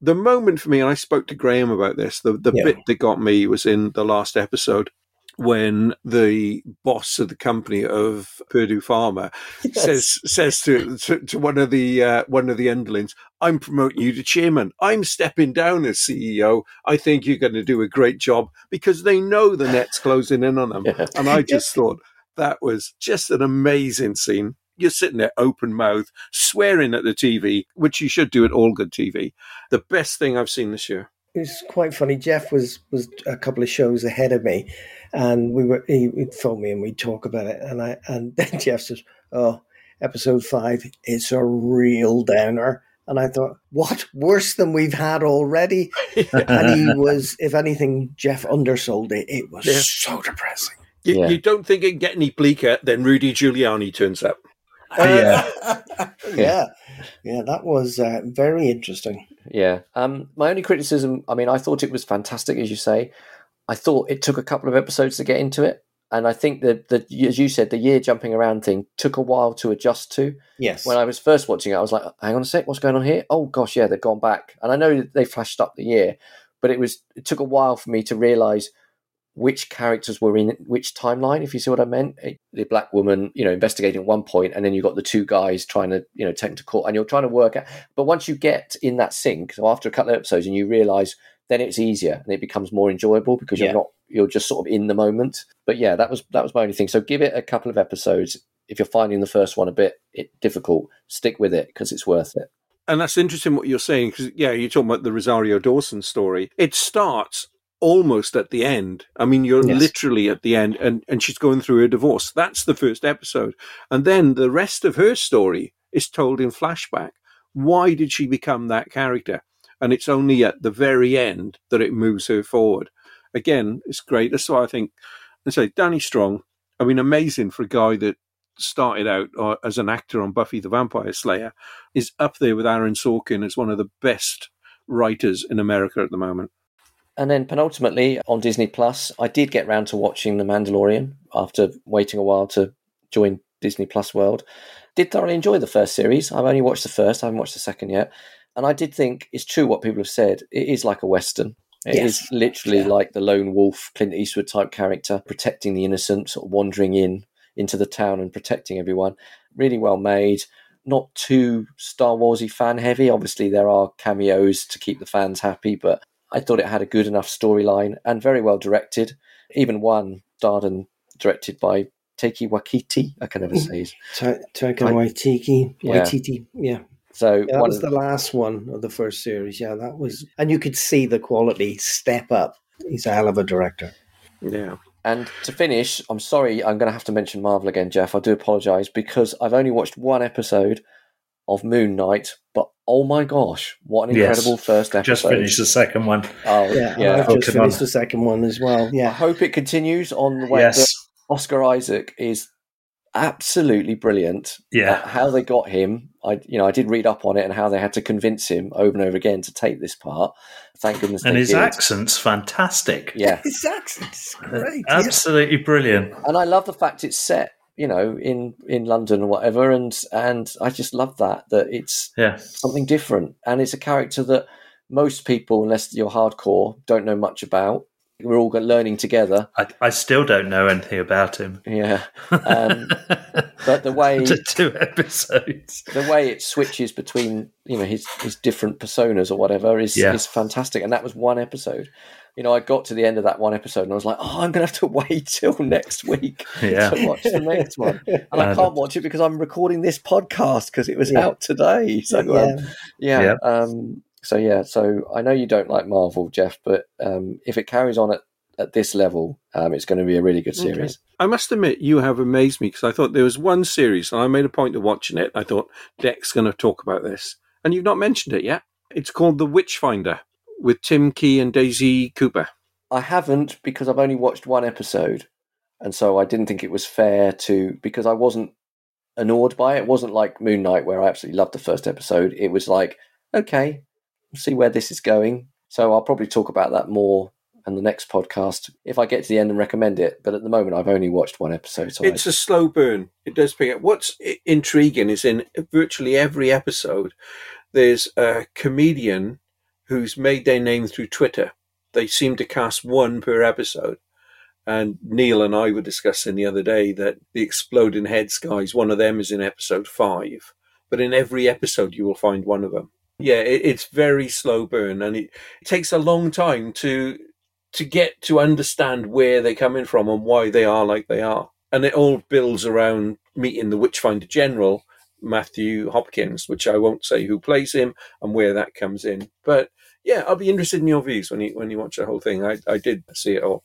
the moment for me, and I spoke to Graham about this, the, the yeah. bit that got me was in the last episode when the boss of the company of Purdue Pharma yes. says says to, to, to one of the uh, one of the underlings, "I'm promoting you to chairman. I'm stepping down as CEO. I think you're going to do a great job because they know the net's closing in on them." Yeah. And I just thought that was just an amazing scene you're sitting there open mouth, swearing at the TV, which you should do at all good TV. The best thing I've seen this year. It's quite funny. Jeff was was a couple of shows ahead of me, and we were he would phone me and we'd talk about it. And I and then Jeff says, "Oh, episode five, it's a real downer." And I thought, what worse than we've had already? and he was, if anything, Jeff undersold it. It was yeah. so depressing. You, yeah. you, don't think it can get any bleaker? Then Rudy Giuliani turns up yeah. yeah. Yeah, that was uh, very interesting. Yeah. Um, my only criticism, I mean, I thought it was fantastic, as you say. I thought it took a couple of episodes to get into it. And I think that, that, as you said, the year jumping around thing took a while to adjust to. Yes. When I was first watching it, I was like, hang on a sec, what's going on here? Oh, gosh, yeah, they've gone back. And I know they flashed up the year, but it was it took a while for me to realize – which characters were in which timeline, if you see what I meant. The black woman, you know, investigating at one point, and then you've got the two guys trying to, you know, take them to court, and you're trying to work out. But once you get in that sync, so after a couple of episodes, and you realize, then it's easier and it becomes more enjoyable because you're yeah. not, you're just sort of in the moment. But yeah, that was that was my only thing. So give it a couple of episodes. If you're finding the first one a bit difficult, stick with it because it's worth it. And that's interesting what you're saying because yeah, you're talking about the Rosario Dawson story. It starts almost at the end. I mean, you're yes. literally at the end, and, and she's going through a divorce. That's the first episode. And then the rest of her story is told in flashback. Why did she become that character? And it's only at the very end that it moves her forward. Again, it's great. That's why I think, I say, Danny Strong, I mean, amazing for a guy that started out uh, as an actor on Buffy the Vampire Slayer, is up there with Aaron Sorkin as one of the best writers in America at the moment. And then penultimately on Disney Plus, I did get round to watching The Mandalorian after waiting a while to join Disney Plus World. Did thoroughly enjoy the first series. I've only watched the first, I haven't watched the second yet. And I did think it's true what people have said. It is like a Western. It yes. is literally yeah. like the lone wolf, Clint Eastwood type character, protecting the innocent, sort of wandering in into the town and protecting everyone. Really well made, not too Star Warsy fan heavy. Obviously, there are cameos to keep the fans happy, but I thought it had a good enough storyline and very well directed. Even one starred and directed by Taiki Wakiti. I can never mm. say his. Taika Waititi. Waititi. Yeah. So yeah, that was the last one of the first series. Yeah, that was, and you could see the quality step up. He's a hell of a director. Yeah. And to finish, I'm sorry, I'm going to have to mention Marvel again, Jeff. I do apologise because I've only watched one episode of Moon Knight, but oh my gosh, what an incredible yes. first episode! Just finished the second one. Oh yeah, yeah. I've just finished on. the second one as well. Yeah, I hope it continues on the way yes. that Oscar Isaac is absolutely brilliant. Yeah, how they got him, I you know I did read up on it and how they had to convince him over and over again to take this part. Thank goodness. And his did. accent's fantastic. Yeah, his accent's great. Absolutely yeah. brilliant. And I love the fact it's set you know in in London or whatever and and I just love that that it's yeah. something different. And it's a character that most people unless you're hardcore don't know much about. We're all learning together. I, I still don't know anything about him. Yeah. Um, but the way two episodes. the way it switches between you know his his different personas or whatever is yeah. is fantastic. And that was one episode you know, I got to the end of that one episode and I was like, oh, I'm going to have to wait till next week Yeah. to watch the next one. And I Uh, can't watch it because I'm recording this podcast because it was Yeah. out today. So, Yeah. um, yeah. Yeah. Um, so, yeah. So I know you don't like Marvel, Jeff, but um, if it carries on at, at this level, um, it's going to be a really good series. I must admit, you have amazed me because I thought there was one series, and I made a point of watching it. I thought Deck's going to talk about this, and you've not mentioned it yet. It's called The Witchfinder with Tim Key and Daisy Cooper. I haven't because I've only watched one episode, and so I didn't think it was fair to because I wasn't annoyed by it. It wasn't like Moon Knight where I absolutely loved the first episode. It was like, okay, we'll see where this is going. So I'll probably talk about that more in the next podcast if I get to the end and recommend it. But at the moment, I've only watched one episode. So It's a slow burn. It does pick up. What's intriguing is in virtually every episode, there's a comedian who's made their name through Twitter. They seem to cast one per episode. And Neil and I were discussing the other day that the Exploding Heads guys, one of them is in episode five. But in every episode, you will find one of them. Yeah, it, it's very slow burn, and it, it takes a long time to to get to understand where they're coming from and why they are like they are. And it all builds around meeting the Witchfinder General, Matthew Hopkins, which I won't say who plays him and where that comes in. But yeah, I'll be interested in your views when you when you watch the whole thing. I, I did see it all.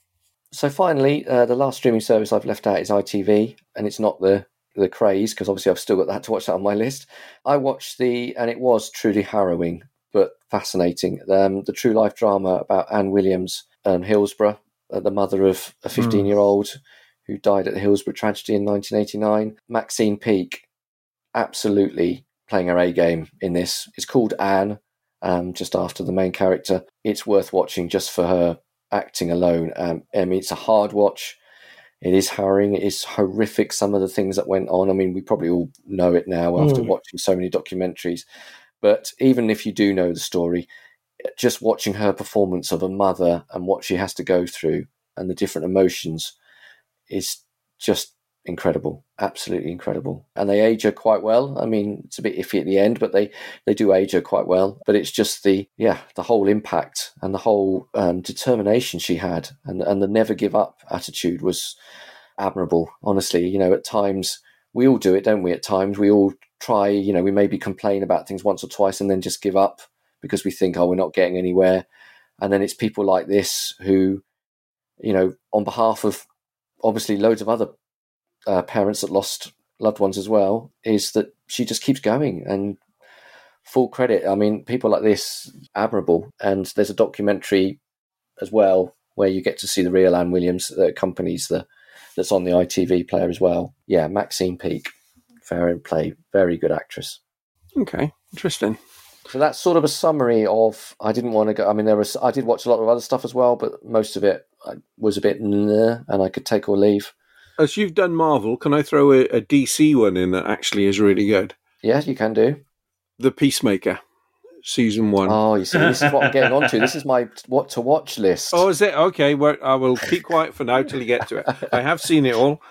So finally, uh, the last streaming service I've left out is ITV, and it's not the the craze because obviously I've still got that to watch that on my list. I watched the, and it was truly harrowing but fascinating. Um, the true life drama about Anne Williams and Hillsborough, uh, the mother of a 15 year old who died at the Hillsborough tragedy in 1989. Maxine Peake, absolutely playing her A game in this. It's called Anne, um, just after the main character. It's worth watching just for her acting alone. Um, I mean, it's a hard watch. It is harrowing. It is horrific. Some of the things that went on. I mean, we probably all know it now after Mm. watching so many documentaries. But even if you do know the story, just watching her performance of a mother and what she has to go through and the different emotions is just incredible. Absolutely incredible. And they age her quite well. I mean, it's a bit iffy at the end, but they they do age her quite well. But it's just the yeah, the whole impact and the whole um, determination she had and and the never give up attitude was admirable. Honestly, you know, at times we all do it, don't we? At times we all try, you know, we maybe complain about things once or twice and then just give up because we think, oh, we're not getting anywhere. And then it's people like this who, you know, on behalf of obviously loads of other uh, parents that lost loved ones as well, is that she just keeps going and full credit. I mean, people like this, admirable. And there's a documentary as well where you get to see the real Anne Williams that accompanies the that's on the ITV player as well. Yeah, Maxine Peake, fair in play, very good actress. Okay, interesting. So that's sort of a summary of. I didn't want to go. I mean, there was. I did watch a lot of other stuff as well, but most of it uh, was a bit nah, and I could take or leave. As you've done Marvel, can I throw a, a DC one in that actually is really good? Yes, you can do. The Peacemaker, season one. Oh, you see, this is what I'm getting onto. This is my what to watch list. Oh, is it? Okay, well, I will keep quiet for now till you get to it. I have seen it all.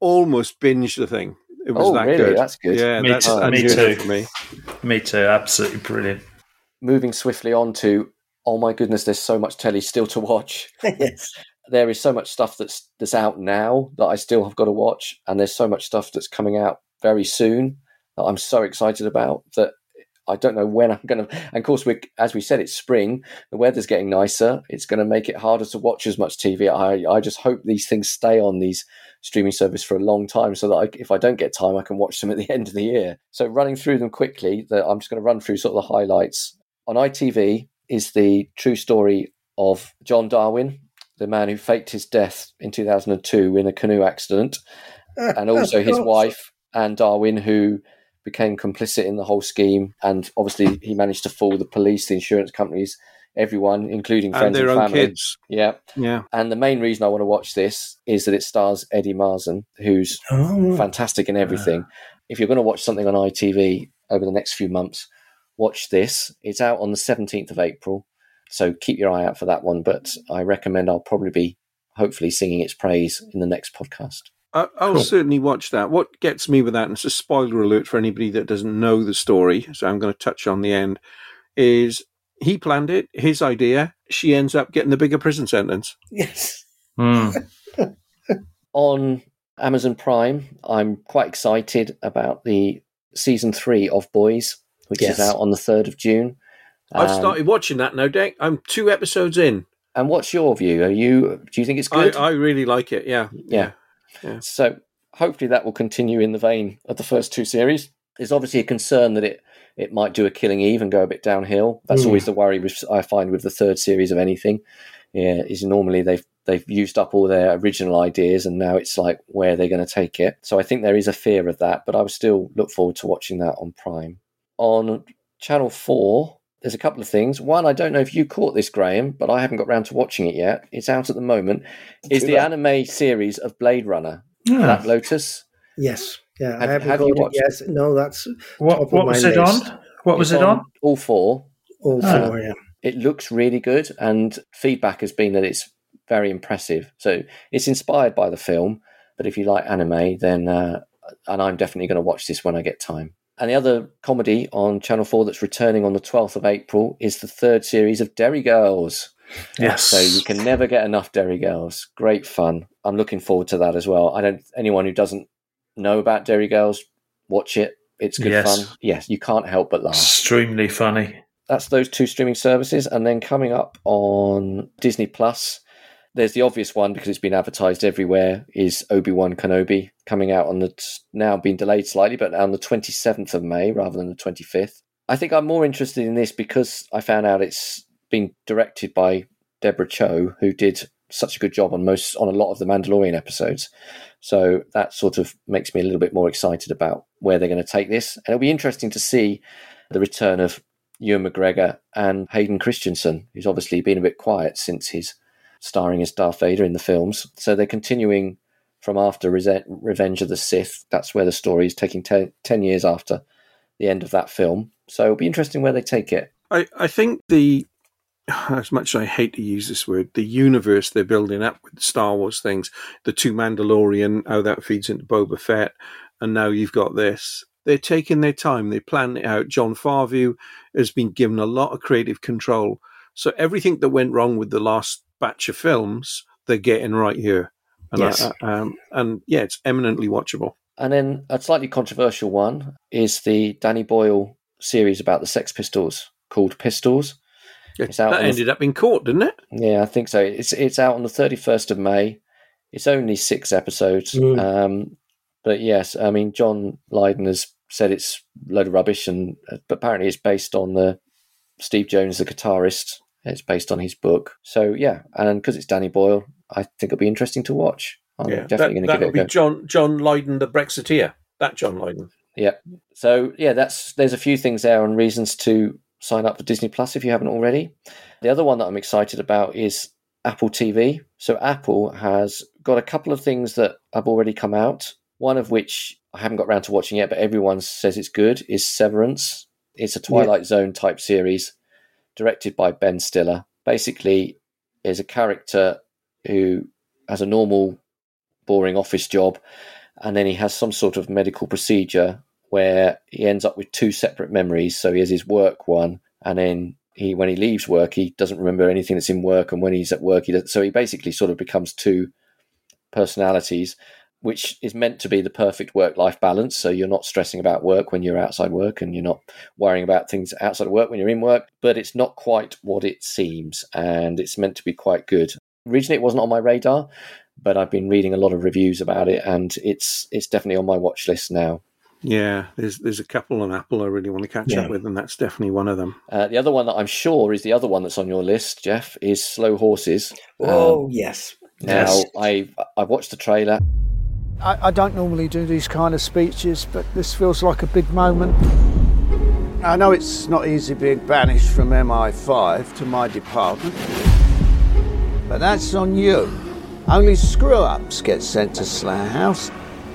Almost binged the thing. It was Oh, that really? good. That's good. Yeah, Me that's too- me too. for me. Me too. Absolutely brilliant. Moving swiftly on to. Oh my goodness, there's so much telly still to watch. yes. There is so much stuff that's that's out now that I still have got to watch, and there's so much stuff that's coming out very soon that I'm so excited about that I don't know when I'm going to. And of course, we as we said, it's spring. The weather's getting nicer. It's going to make it harder to watch as much TV. I I just hope these things stay on these streaming service for a long time, so that I, if I don't get time, I can watch them at the end of the year. So running through them quickly, that I'm just going to run through sort of the highlights on ITV is the true story of John Darwin, the man who faked his death in 2002 in a canoe accident, and also his wife, Anne Darwin, who became complicit in the whole scheme. And obviously, he managed to fool the police, the insurance companies, everyone, including friends And friends their and own kids. Yeah. Yeah. And the main reason I want to watch this is that it stars Eddie Marsan, who's Oh. fantastic in everything. If you're going to watch something on ITV over the next few months, watch this. It's out on the 17th of April, so keep your eye out for that one. But I recommend I'll probably be hopefully singing its praise in the next podcast. I, I'll Cool. certainly watch that. What gets me with that, and it's a spoiler alert for anybody that doesn't know the story, so I'm going to touch on the end, is he planned it, his idea. she ends up getting the bigger prison sentence. Yes. Hmm. on Amazon Prime, I'm quite excited about the season three of Boys, which Yes. is out on the 3rd of June. I've Um, started watching that now, Dick. I'm two episodes in. And what's your view? Are you do you think it's good? I, I really like it. Yeah. yeah. Yeah. So hopefully that will continue in the vein of the first two series. There's obviously a concern that it it might do a Killing Eve and go a bit downhill. That's Mm. always the worry with, I find with the third series of anything. Yeah, is normally they've they've used up all their original ideas and now it's like where they're going to take it. So I think there is a fear of that, but I would still look forward to watching that on Prime. On Channel Four, there's a couple of things. One, I don't know if you caught this, Graham, but I haven't got round to watching it yet. It's out at the moment. Is the bad. anime series of Blade Runner, Yeah. Black Lotus? Yes. Yeah. I Have- haven't have got you it. watched Yes. No, that's What, top of what my was it list. on? What was it on? All four. All Ah. four. Yeah. It looks really good, and feedback has been that it's very impressive. So it's inspired by the film, but if you like anime, then uh, and I'm definitely going to watch this when I get time. And the other comedy on Channel Four that's returning on the 12th of April is the third series of Derry Girls. Yes. So you can never get enough Derry Girls. Great fun. I'm looking forward to that as well. I don't. Anyone who doesn't know about Derry Girls, watch it. It's good Yes. fun. Yes, you can't help but laugh Extremely funny. that's those two streaming services and then coming up on disney plus there's the obvious one because it's been advertised everywhere is obi-wan kenobi coming out on the now been delayed slightly but on the 27th of may rather than the 25th i think i'm more interested in this because i found out it's been directed by deborah chow who did such a good job on most on a lot of the mandalorian episodes. So that sort of makes me a little bit more excited about where they're going to take this. And it'll be interesting to see the return of Ewan McGregor and Hayden Christensen, who's obviously been a bit quiet since his starring as Darth Vader in the films. So they're continuing from after Revenge of the Sith. That's where the story is taking te- 10 years after the end of that film. So it'll be interesting where they take it. I, I think the as much as I hate to use this word, the universe they're building up with the Star Wars things, the two Mandalorian, how that feeds into Boba Fett, and now you've got this. They're taking their time. They plan it out. Jon Favreau has been given a lot of creative control. So everything that went wrong with the last batch of films, they're getting right here. And, Yes. I- I- um, and yeah, it's eminently watchable. And then a slightly controversial one is the Danny Boyle series about the Sex Pistols called Pistols. It's out that on the- ended up in court, didn't it? Yeah, I think so. It's it's out on the thirty first of May. It's only six episodes, Mm. um, but yes, I mean John Lydon has said it's a load of rubbish, and uh, but apparently it's based on the Steve Jones, the guitarist. It's based on his book. So yeah, and because it's Danny Boyle, I think it'll be interesting to watch. I'm yeah, definitely going to give it a be go. John John Lydon, the Brexiteer. That John Lydon. Yeah. So yeah, that's there's a few things there on reasons to sign up for Disney Plus if you haven't already. The other one that I'm excited about is Apple TV. So Apple has got a couple of things that have already come out. One of which I haven't got around to watching yet, but everyone says it's good. Is Severance? It's a Twilight Zone type series, directed by Ben Stiller. Basically, is a character who has a normal, boring office job, and then he has some sort of medical procedure where he ends up with two separate memories. So he has his work one, and then he, when he leaves work, he doesn't remember anything that's in work, and when he's at work, he doesn't. So he basically sort of becomes two personalities, which is meant to be the perfect work-life balance. So you're not stressing about work when you're outside work, and you're not worrying about things outside of work when you're in work. But it's not quite what it seems, and it's meant to be quite good. Originally, it wasn't on my radar, but I've been reading a lot of reviews about it, and it's it's definitely on my watch list now. Yeah, there's there's a couple on Apple I really want to catch Yeah. up with, and that's definitely one of them. Uh, the other one that I'm sure is the other one that's on your list, Jeff, is Slow Horses. Oh, Um, yes. Now Yes. I I watched the trailer. I, I don't normally do these kind of speeches, but this feels like a big moment. I know it's not easy being banished from MI5 to my department, but that's on you. Only screw ups get sent to Slough House,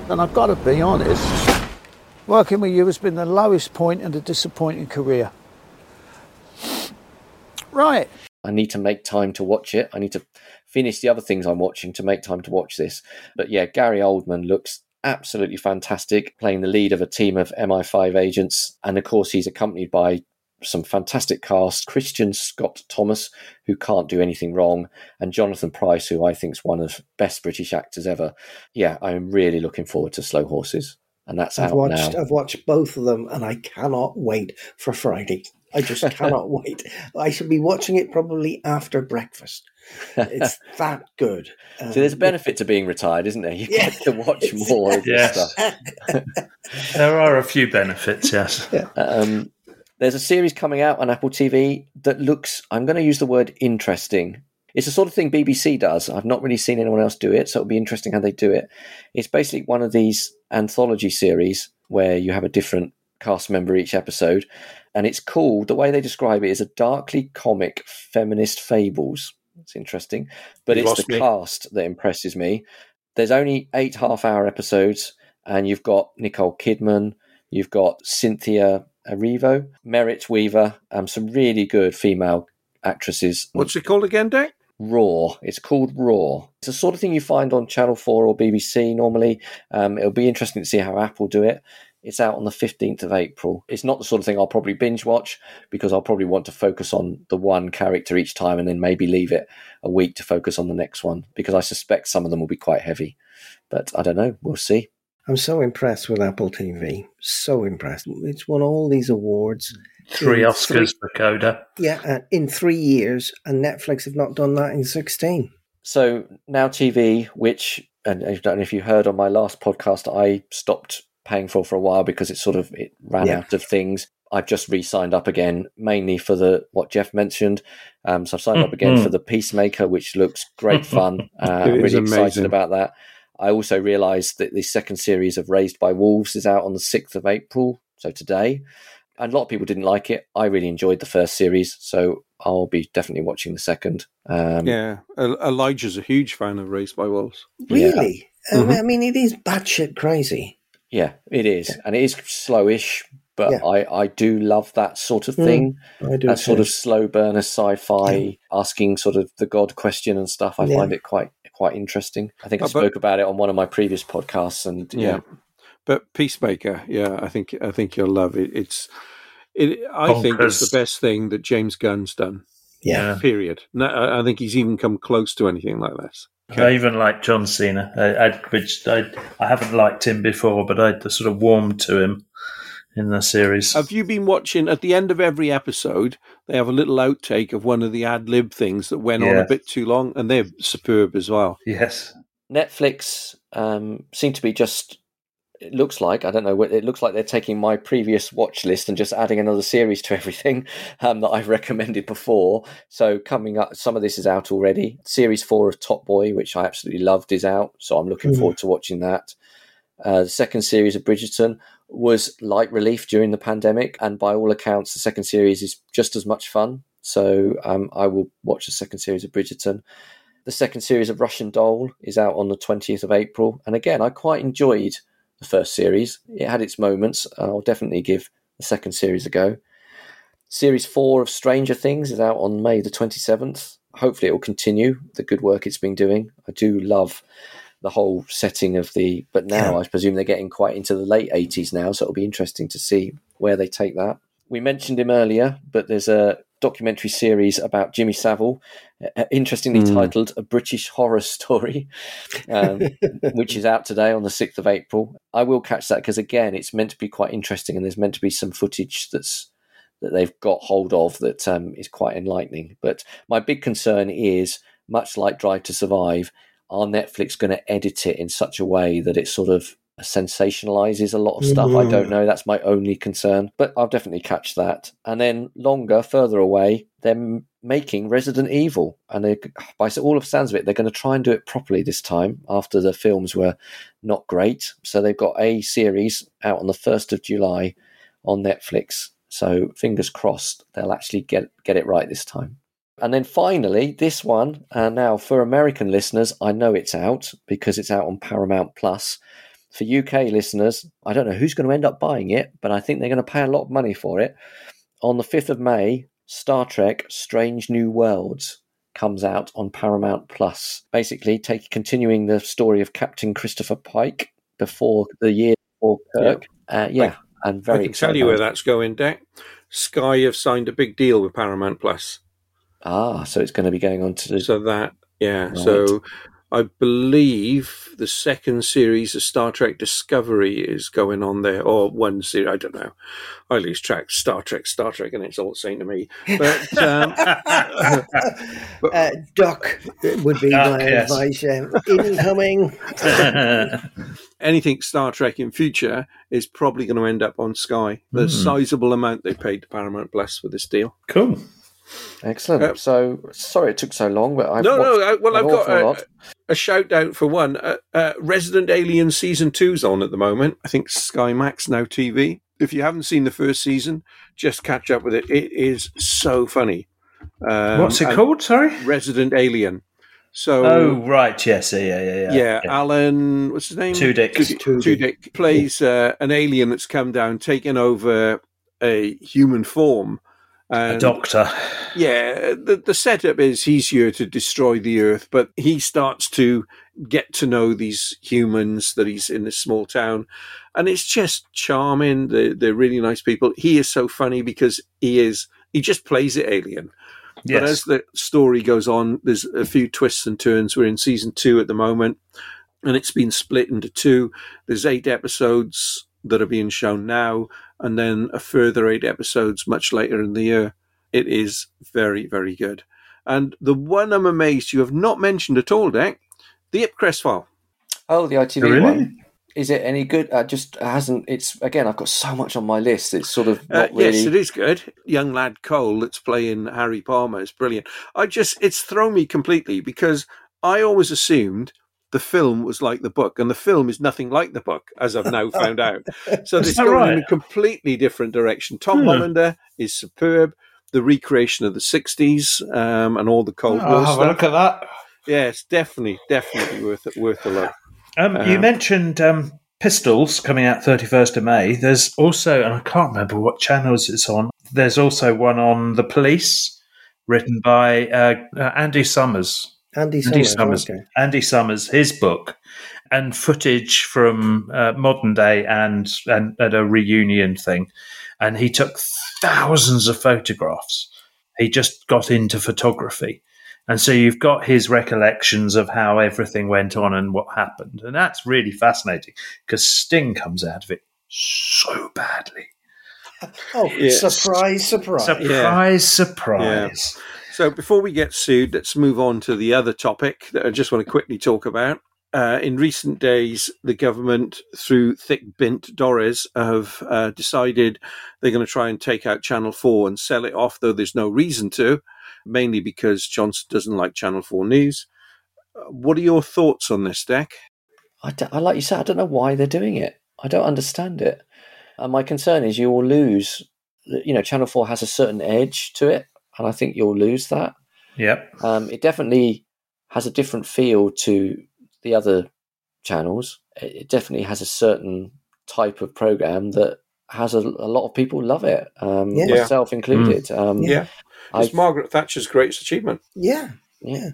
and I've got to be honest. Working with you has been the lowest point in a disappointing career. Right. I need to make time to watch it. I need to finish the other things I'm watching to make time to watch this. But yeah, Gary Oldman looks absolutely fantastic, playing the lead of a team of MI5 agents, and of course he's accompanied by some fantastic cast Kristin Scott Thomas, who can't do anything wrong, and Jonathan Pryce, who I think is one of best British actors ever. Yeah, I'm really looking forward to Slow Horses, and that's I've out watched now. I've watched both of them, and I cannot wait for Friday. I just cannot wait. I should be watching it probably after breakfast. It's that good. so there's a Um, benefit to being retired, isn't there? You Yeah. get to watch more of this Yes. stuff. There are a few benefits, yes. Um, there's a series coming out on Apple TV that looks, I'm going to use the word interesting. It's the sort of thing BBC does. I've not really seen anyone else do it, so it'll be interesting how they do it. It's basically one of these anthology series where you have a different cast member each episode, and it's called, the way they describe it is a darkly comic feminist fables. It's interesting, but You it's the me. cast that impresses me. There's only eight half hour episodes, and you've got Nicole Kidman, you've got Cynthia Erivo, Merritt Wever, um, some really good female actresses. What's it called again, Dick? Roar. It's called Roar. It's the sort of thing you find on Channel 4 or BBC normally. Um, it'll be interesting to see how Apple do it. It's out on the 15th of April. It's not the sort of thing I'll probably binge watch because I'll probably want to focus on the one character each time and then maybe leave it a week to focus on the next one because I suspect some of them will be quite heavy. But I don't know. We'll see. I'm so impressed with Apple TV. So impressed. It's won all these awards. Three In Oscars for Coda. Yeah, uh, in three years, and Netflix have not done that in 16. So now TV, which and I don't know if you heard on my last podcast, I stopped paying for for a while because it sort of it ran Yeah. out of things. I've just re-signed up again, mainly for the what Jeff mentioned. Um, so I've signed up again for the Peacemaker, which looks great fun. Uh, I'm is really excited about that. I also realised that the second series of Raised by Wolves is out on the sixth of April, so today. And a lot of people didn't like it. I really enjoyed the first series, so I'll be definitely watching the second. Um, yeah, Elijah's a huge fan of Raised by Wolves. Really? I mean- Mhm. I mean, it is batshit crazy. Yeah, it is, and it is slowish, but Yeah. I, I do love that sort of Mm, thing. I do that sort of slow burner sci-fi, asking sort of the God question and stuff. I Yeah. find it quite quite interesting. I think I Uh, but- spoke about it on one of my previous podcasts, and Yeah. yeah, but Peacemaker, yeah, I think I think you'll love it. It's it. I think it's the best thing that James Gunn's done. Yeah. Period. No, I I think he's even come close to anything like this. I even like John Cena, I, I, which I, I haven't liked him before, but I sort of warmed to him in the series. Have you been watching at the end of every episode? They have a little outtake of one of the ad lib things that went on a bit too long, and they're superb as well. Yes. Netflix um, seem to be just. It looks like I don't know. What it looks like they're taking my previous watch list and just adding another series to everything um, that I've recommended before. So coming up, some of this is out already. Series four of Top Boy, which I absolutely loved, is out. So I'm looking Mhm. forward to watching that. Uh, the second series of Bridgerton was light relief during the pandemic, and by all accounts, the second series is just as much fun. So um, I will watch the second series of Bridgerton. The second series of Russian Doll is out on the 20th of April. And again, I quite enjoyed the first series. It had its moments. I'll definitely give the second series a go. Series four of Stranger Things is out on May the 27th. Hopefully, it will continue the good work it's been doing. I do love the whole setting of the. But now I presume they're getting quite into the late 80s now, so it'll be interesting to see where they take that. We mentioned him earlier, but there's a documentary series about Jimmy Savile, uh, interestingly Hmm. titled A British Horror Story, um, which is out today on the 6th of April. I will catch that because, again, it's meant to be quite interesting and there's meant to be some footage that's that they've got hold of that um, is quite enlightening. But my big concern is, much like Drive to Survive, are Netflix going to edit it in such a way that it sort of sensationalizes a lot of stuff? I don't Mhm. know. That's my only concern. But I'll definitely catch that. And then longer, further away, they're making Resident Evil, and they, by all of sounds of it, they're going to try and do it properly this time. After the films were not great, so they've got a series out on the first of July on Netflix. So fingers crossed they'll actually get get it right this time. And then finally, this one. Uh, now, for American listeners, I know it's out because it's out on Paramount Plus. For UK listeners, I don't know who's going to end up buying it, but I think they're going to pay a lot of money for it. On the 5th of May, Star Trek Strange New Worlds comes out on Paramount Plus. Basically, take continuing the story of Captain Christopher Pike before the year before Kirk. Uh, yeah, and very I can tell you where that's going, Deck. Sky have signed a big deal with Paramount Plus. Ah, so it's going to be going on to. So that, yeah. Right. So I believe the second series of Star Trek Discovery is going on there, or one series. I don't know. I lose track. Star Trek, Star Trek, and it's all the same to me. But um, uh, Duck would be Duck, my yes. advice. Um, incoming. anything Star Trek in future is probably going to end up on Sky. The Hmm. sizable amount they paid to Paramount Plus for this deal. Cool. Excellent. so sorry it took so long, but I've no, no. I, well, I've got a, lot. a shout out for one. Uh, uh, Resident Alien season two's on at the moment. I think Sky Max now TV. If you haven't seen the first season, just catch up with it. It is so funny. Um, What's it called? Sorry. Resident Alien. So Oh right, yes, yeah, yeah, yeah. yeah, Alan, what's his name? Tudyk. Tudyk, Tudyk plays uh, an alien that's come down, taking over a human form. A doctor. yeah, the, the setup is he's here to destroy the Earth, but he starts to get to know these humans that he's in this small town, and it's just charming. They're, they're really nice people. He is so funny because he is he just plays it alien. Yes. But as the story goes on, there's a few twists and turns. We're in season two at the moment, and it's been split into two. There's eight episodes that are being shown now, and then a further eight episodes much later in the year. It is very, very good. And the one I'm amazed you have not mentioned at all, Deck, the Ipcress file. Oh, the ITV Really? one. Is it any good? I just hasn't. It's again. I've got so much on my list. It's sort of Uh, really. Yes, it is good. Young lad Cole that's playing Harry Palmer is brilliant. I just it's thrown me completely because I always assumed the film was like the book, and the film is nothing like the book, as I've now found out. So Is it's that going in a completely different direction. Tom Hmm. Hollander is superb. The recreation of the '60s um, and all the Cold Oh, War I'll have a stuff. look at that. Yeah, it's definitely, definitely worth it, worth a look. Um, you Um, mentioned um, Pistols coming out 31st of May. There's also, and I can't remember what channels it's on, there's also one on The Police, written by uh, uh, Andy Summers. Andy Andy Summers, Summers. okay. Andy Summers, his book, and footage from uh, modern day and, and at a reunion thing. And he took thousands of photographs. He just got into photography. And so you've got his recollections of how everything went on and what happened. And that's really fascinating because Sting comes out of it so badly. Oh, Yes. surprise, surprise. Surprise, surprise. So before we get sued, let's move on to the other topic that I just want to quickly talk about. Uh, in recent days, the government, through thick bint Dorries, have uh, decided they're going to try and take out Channel 4 and sell it off, though there's no reason to, mainly because Johnson doesn't like Channel 4 News. What are your thoughts on this, Deck? I like you said. I don't know why they're doing it. I don't understand it. And my concern is you will lose. You know, Channel Four has a certain edge to it, and I think you'll lose that. Yep. Um, it definitely has a different feel to the other channels. It it definitely has a certain type of program that has a, a lot of people love it, um, Yeah. myself included. Um, yeah. I- It's Margaret Thatcher's greatest achievement. Yeah. Yeah.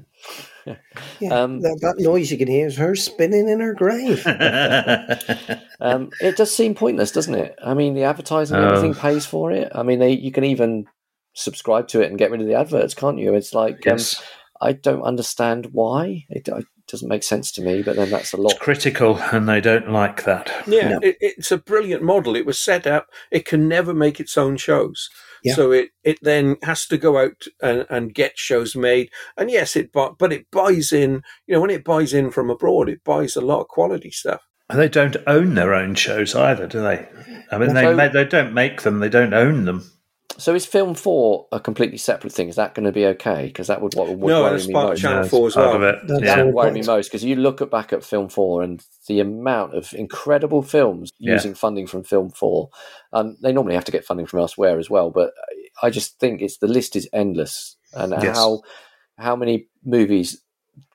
Yeah, Um, that, that noise you can hear is her spinning in her grave. um, it does seem pointless, doesn't it? I mean, the advertising, Oh. everything pays for it. I mean, they, you can even subscribe to it and get rid of the adverts, can't you? It's like, Yes. um, I don't understand why. It, it doesn't make sense to me, but then that's a lot. Critical, and they don't like that. Yeah, it, it's a brilliant model. It was set up. It can never make its own shows, Yeah. so it, it then has to go out and, and get shows made. And yes, it bu- but it buys in. You know, when it buys in from abroad, it buys a lot of quality stuff. And they don't own their own shows either, do they? I mean, they they don't make them; they don't own them. So is Film 4 a completely separate thing? Is that going to be okay? Because that would what would No, worry me part of most. Channel Yeah, Four as part well. of it. That's yeah. That all would worry me most because you look at back at Film 4 and the amount of incredible films Yeah. using funding from Film 4. Um, they normally have to get funding from elsewhere as well, but I just think it's the list is endless and Yes. how how many movies,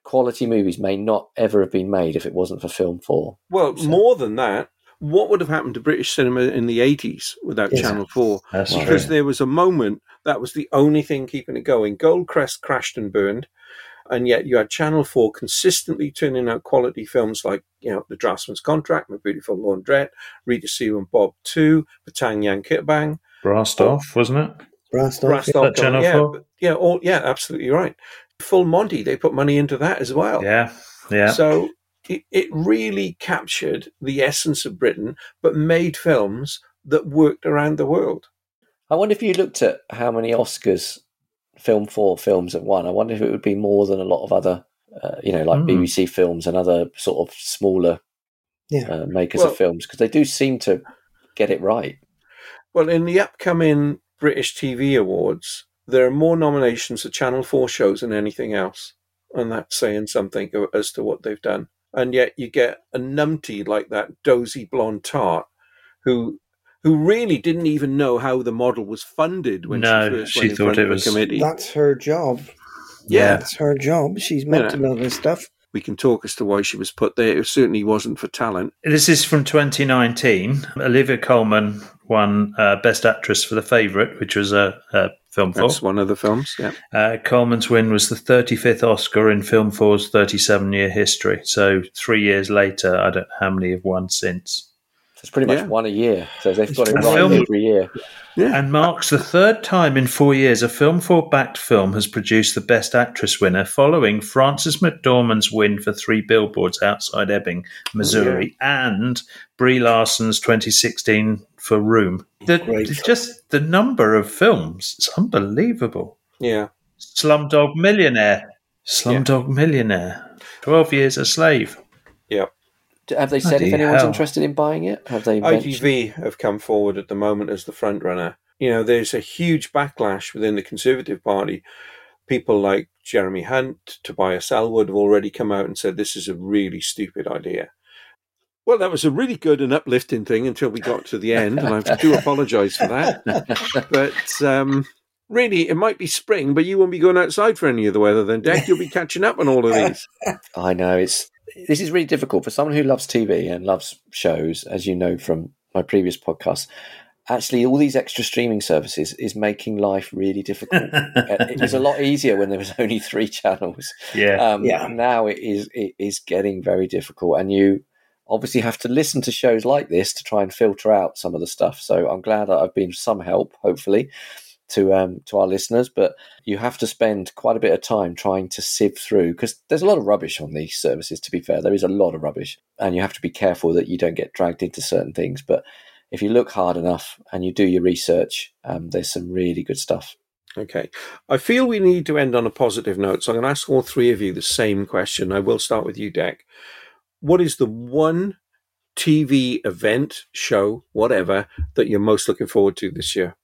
quality movies, may not ever have been made if it wasn't for Film 4. Well, more than that, what would have happened to British cinema in the eighties without Yes. Channel Four? That's because true. there was a moment that was the only thing keeping it going. Goldcrest crashed and burned. And yet you had Channel 4 consistently turning out quality films like, you know, The Draughtsman's Contract, My Beautiful Laundrette, Rita Sue and Bob Too, Batang Yang Kitbang. Brassed off, wasn't it? Brassed off. Brassed yeah. off, Channel yeah, 4? but- yeah, all, yeah, absolutely right. Full Monty, they put money into that as well. Yeah, yeah. So it, it really captured the essence of Britain, but made films that worked around the world. I wonder if you looked at how many Oscars Film 4 films have won. I wonder if it would be more than a lot of other, uh, you know, like Hmm. BBC films and other sort of smaller Yeah. uh, makers Well- of films, because they do seem to get it right. Well, in the upcoming British TV Awards, there are more nominations for Channel 4 shows than anything else. And that's saying something as to what they've done. And yet you get a numpty like that dozy blonde tart who who really didn't even know how the model was funded when No, she first she went in thought front it of the committee. That's her job. Yeah. That's her job. She's meant Yeah. to know this stuff. We can talk as to why she was put there. It certainly wasn't for talent. This is from 2019. Olivia Colman won uh, Best Actress for The Favourite, which was a, a film for. That's one of the films. Yeah. Uh, Colman's win was the 35th Oscar in Film Four's 37 year history. So three years later, I don't know how many have won since. It's pretty much Yeah. one a year. So they've got it A right film- every year. Yeah. And marks the third time in four years a Film 4 backed film has produced the Best Actress winner, following Frances McDormand's win for Three Billboards Outside Ebbing, Missouri, and Brie Larson's 2016 for Room. The, Great. just the number of films, it's unbelievable. Yeah. Slumdog Millionaire. Slumdog Millionaire. 12 Years a Slave. Yeah. Have they said Bloody if anyone's hell. interested in buying it? Have they mentioned? ITV have come forward at the moment as the front runner. You know, there's a huge backlash within the Conservative Party. People like Jeremy Hunt, Tobias Ellwood have already come out and said this is a really stupid idea. Well, that was a really good and uplifting thing until we got to the end, and I do apologise for that. But um, really, it might be spring, but you won't be going outside for any of the weather then, Deck. You'll be catching up on all of these. I know it's this is really difficult for someone who loves TV and loves shows, as you know from my previous podcast. Actually, all these extra streaming services is making life really difficult. Uh, it was a lot easier when there was only three channels. Yeah. Um, Yeah. Now it is it is getting very difficult, and you obviously have to listen to shows like this to try and filter out some of the stuff. So I'm glad I've been some help, hopefully, to um, to our listeners. But you have to spend quite a bit of time trying to sieve through because there's a lot of rubbish on these services. To be fair, there is a lot of rubbish, and you have to be careful that you don't get dragged into certain things. But if you look hard enough and you do your research, um, there's some really good stuff. Okay. I feel we need to end on a positive note. So I'm going to ask all three of you the same question. I will start with you, Deck. What is the one TV event, show, whatever, that you're most looking forward to this year?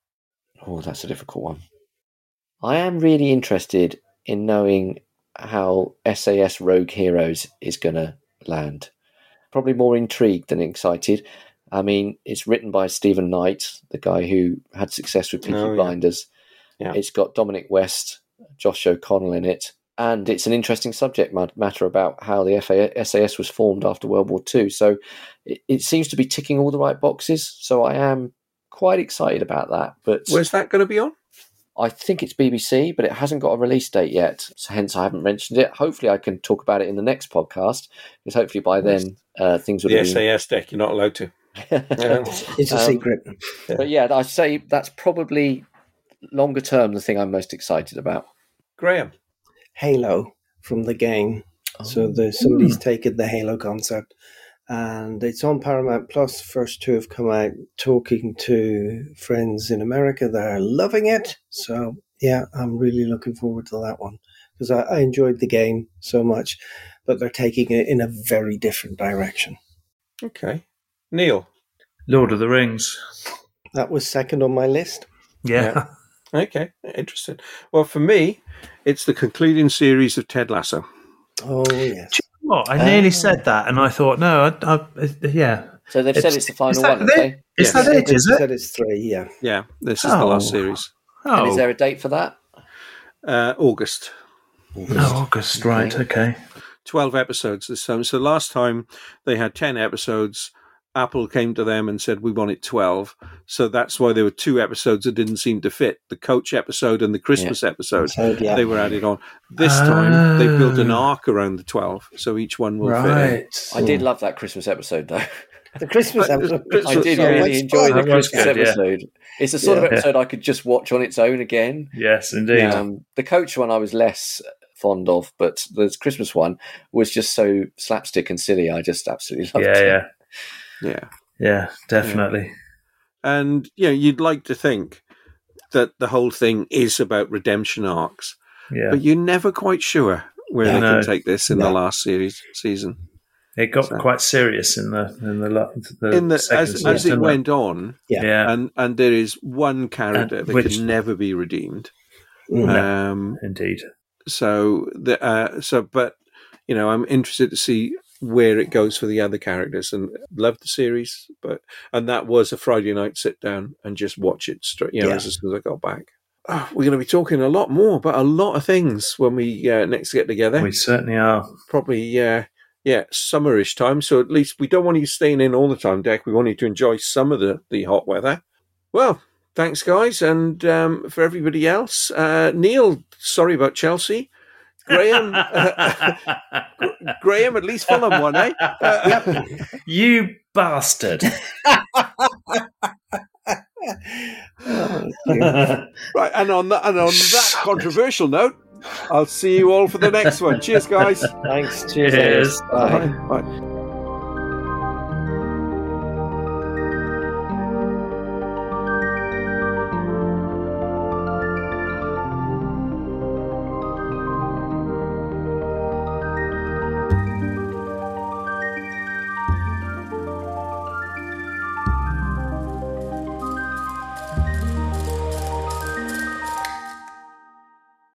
Oh, that's a difficult one. I am really interested in knowing how SAS Rogue Heroes is going to land. Probably more intrigued than excited. I mean, it's written by Steven Knight, the guy who had success with Peaky Oh, yeah. Blinders. Yeah. It's got Dominic West, Josh O'Connell in it, and it's an interesting subject matter about how the FA- SAS was formed after World War II. So it, it seems to be ticking all the right boxes. So I am quite excited about that. But Where's that going to be on? I think it's BBC, but it hasn't got a release date yet. So hence, I haven't mentioned it. Hopefully, I can talk about it in the next podcast because hopefully by then uh, things would The have been. SAS deck, you're not allowed to. It's a Um, secret. But yeah, I say that's probably longer term the thing I'm most excited about. Graham. Halo from the game. So oh. the, somebody's hmm. taken the Halo concept and it's on Paramount Plus. First two have come out talking to friends in America. They're loving it. So yeah, I'm really looking forward to that one because I, I enjoyed the game so much, but they're taking it in a very different direction. Okay. Neil. Lord of the Rings. That was second on my list. Yeah. Okay. Interesting. Well, for me, it's the concluding series of Ted Lasso. Oh yes. What? I nearly said that, and I thought, no, I, I, yeah. So they've said it's the final is that one, have they? Is Yeah. that it? They Is it? said it's three. Yeah. Yeah, this is the last Oh. series. And is Oh, there a date for that? Uh, August. oh, August, right? Okay. 12 episodes this time. So last time they had 10 episodes. Apple came to them and said we want it twelve. So that's why there were two episodes that didn't seem to fit: the coach episode and the Christmas episode. Episode, yeah. They were added on. This time they built an Oh. arc around the twelve, so each one will fit. in. I did love that Christmas episode though. The Christmas episode. I did really enjoy the Christmas good, yeah. episode. It's the sort of episode I could just watch on its own again. Yes, indeed. Um, the coach one I was less fond of, but the Christmas one was just so slapstick and silly. I just absolutely loved yeah, it. yeah, Yeah. Yeah, Yeah, definitely. and you know you'd like to think that the whole thing is about redemption arcs Yeah, but you're never quite sure where Yeah. they No. can take this in the last series season it got So- quite serious in the in the, the in the second as, season, as it didn't went on Yeah. Yeah, and and there is one character And that which- can never be redeemed Mm. um indeed. so the uh so but you know i'm interested to see where it goes for the other characters and love the series but and that was a friday night sit down and just watch it straight you know Yeah. as soon as i got back. Oh, we're going to be talking a lot more about a lot of things when we uh, next get together. We certainly are. probably uh, yeah summerish time so at least we don't want you staying in all the time deck. We want you to enjoy some of the the hot weather. Well thanks guys and um, for everybody else uh, neil sorry about chelsea graham graham at least fulham won eh Uh, you bastard. right and on that and on that controversial note i'll see you all for the next one cheers guys Thanks. Cheers. Cheers. Bye. Bye. Bye.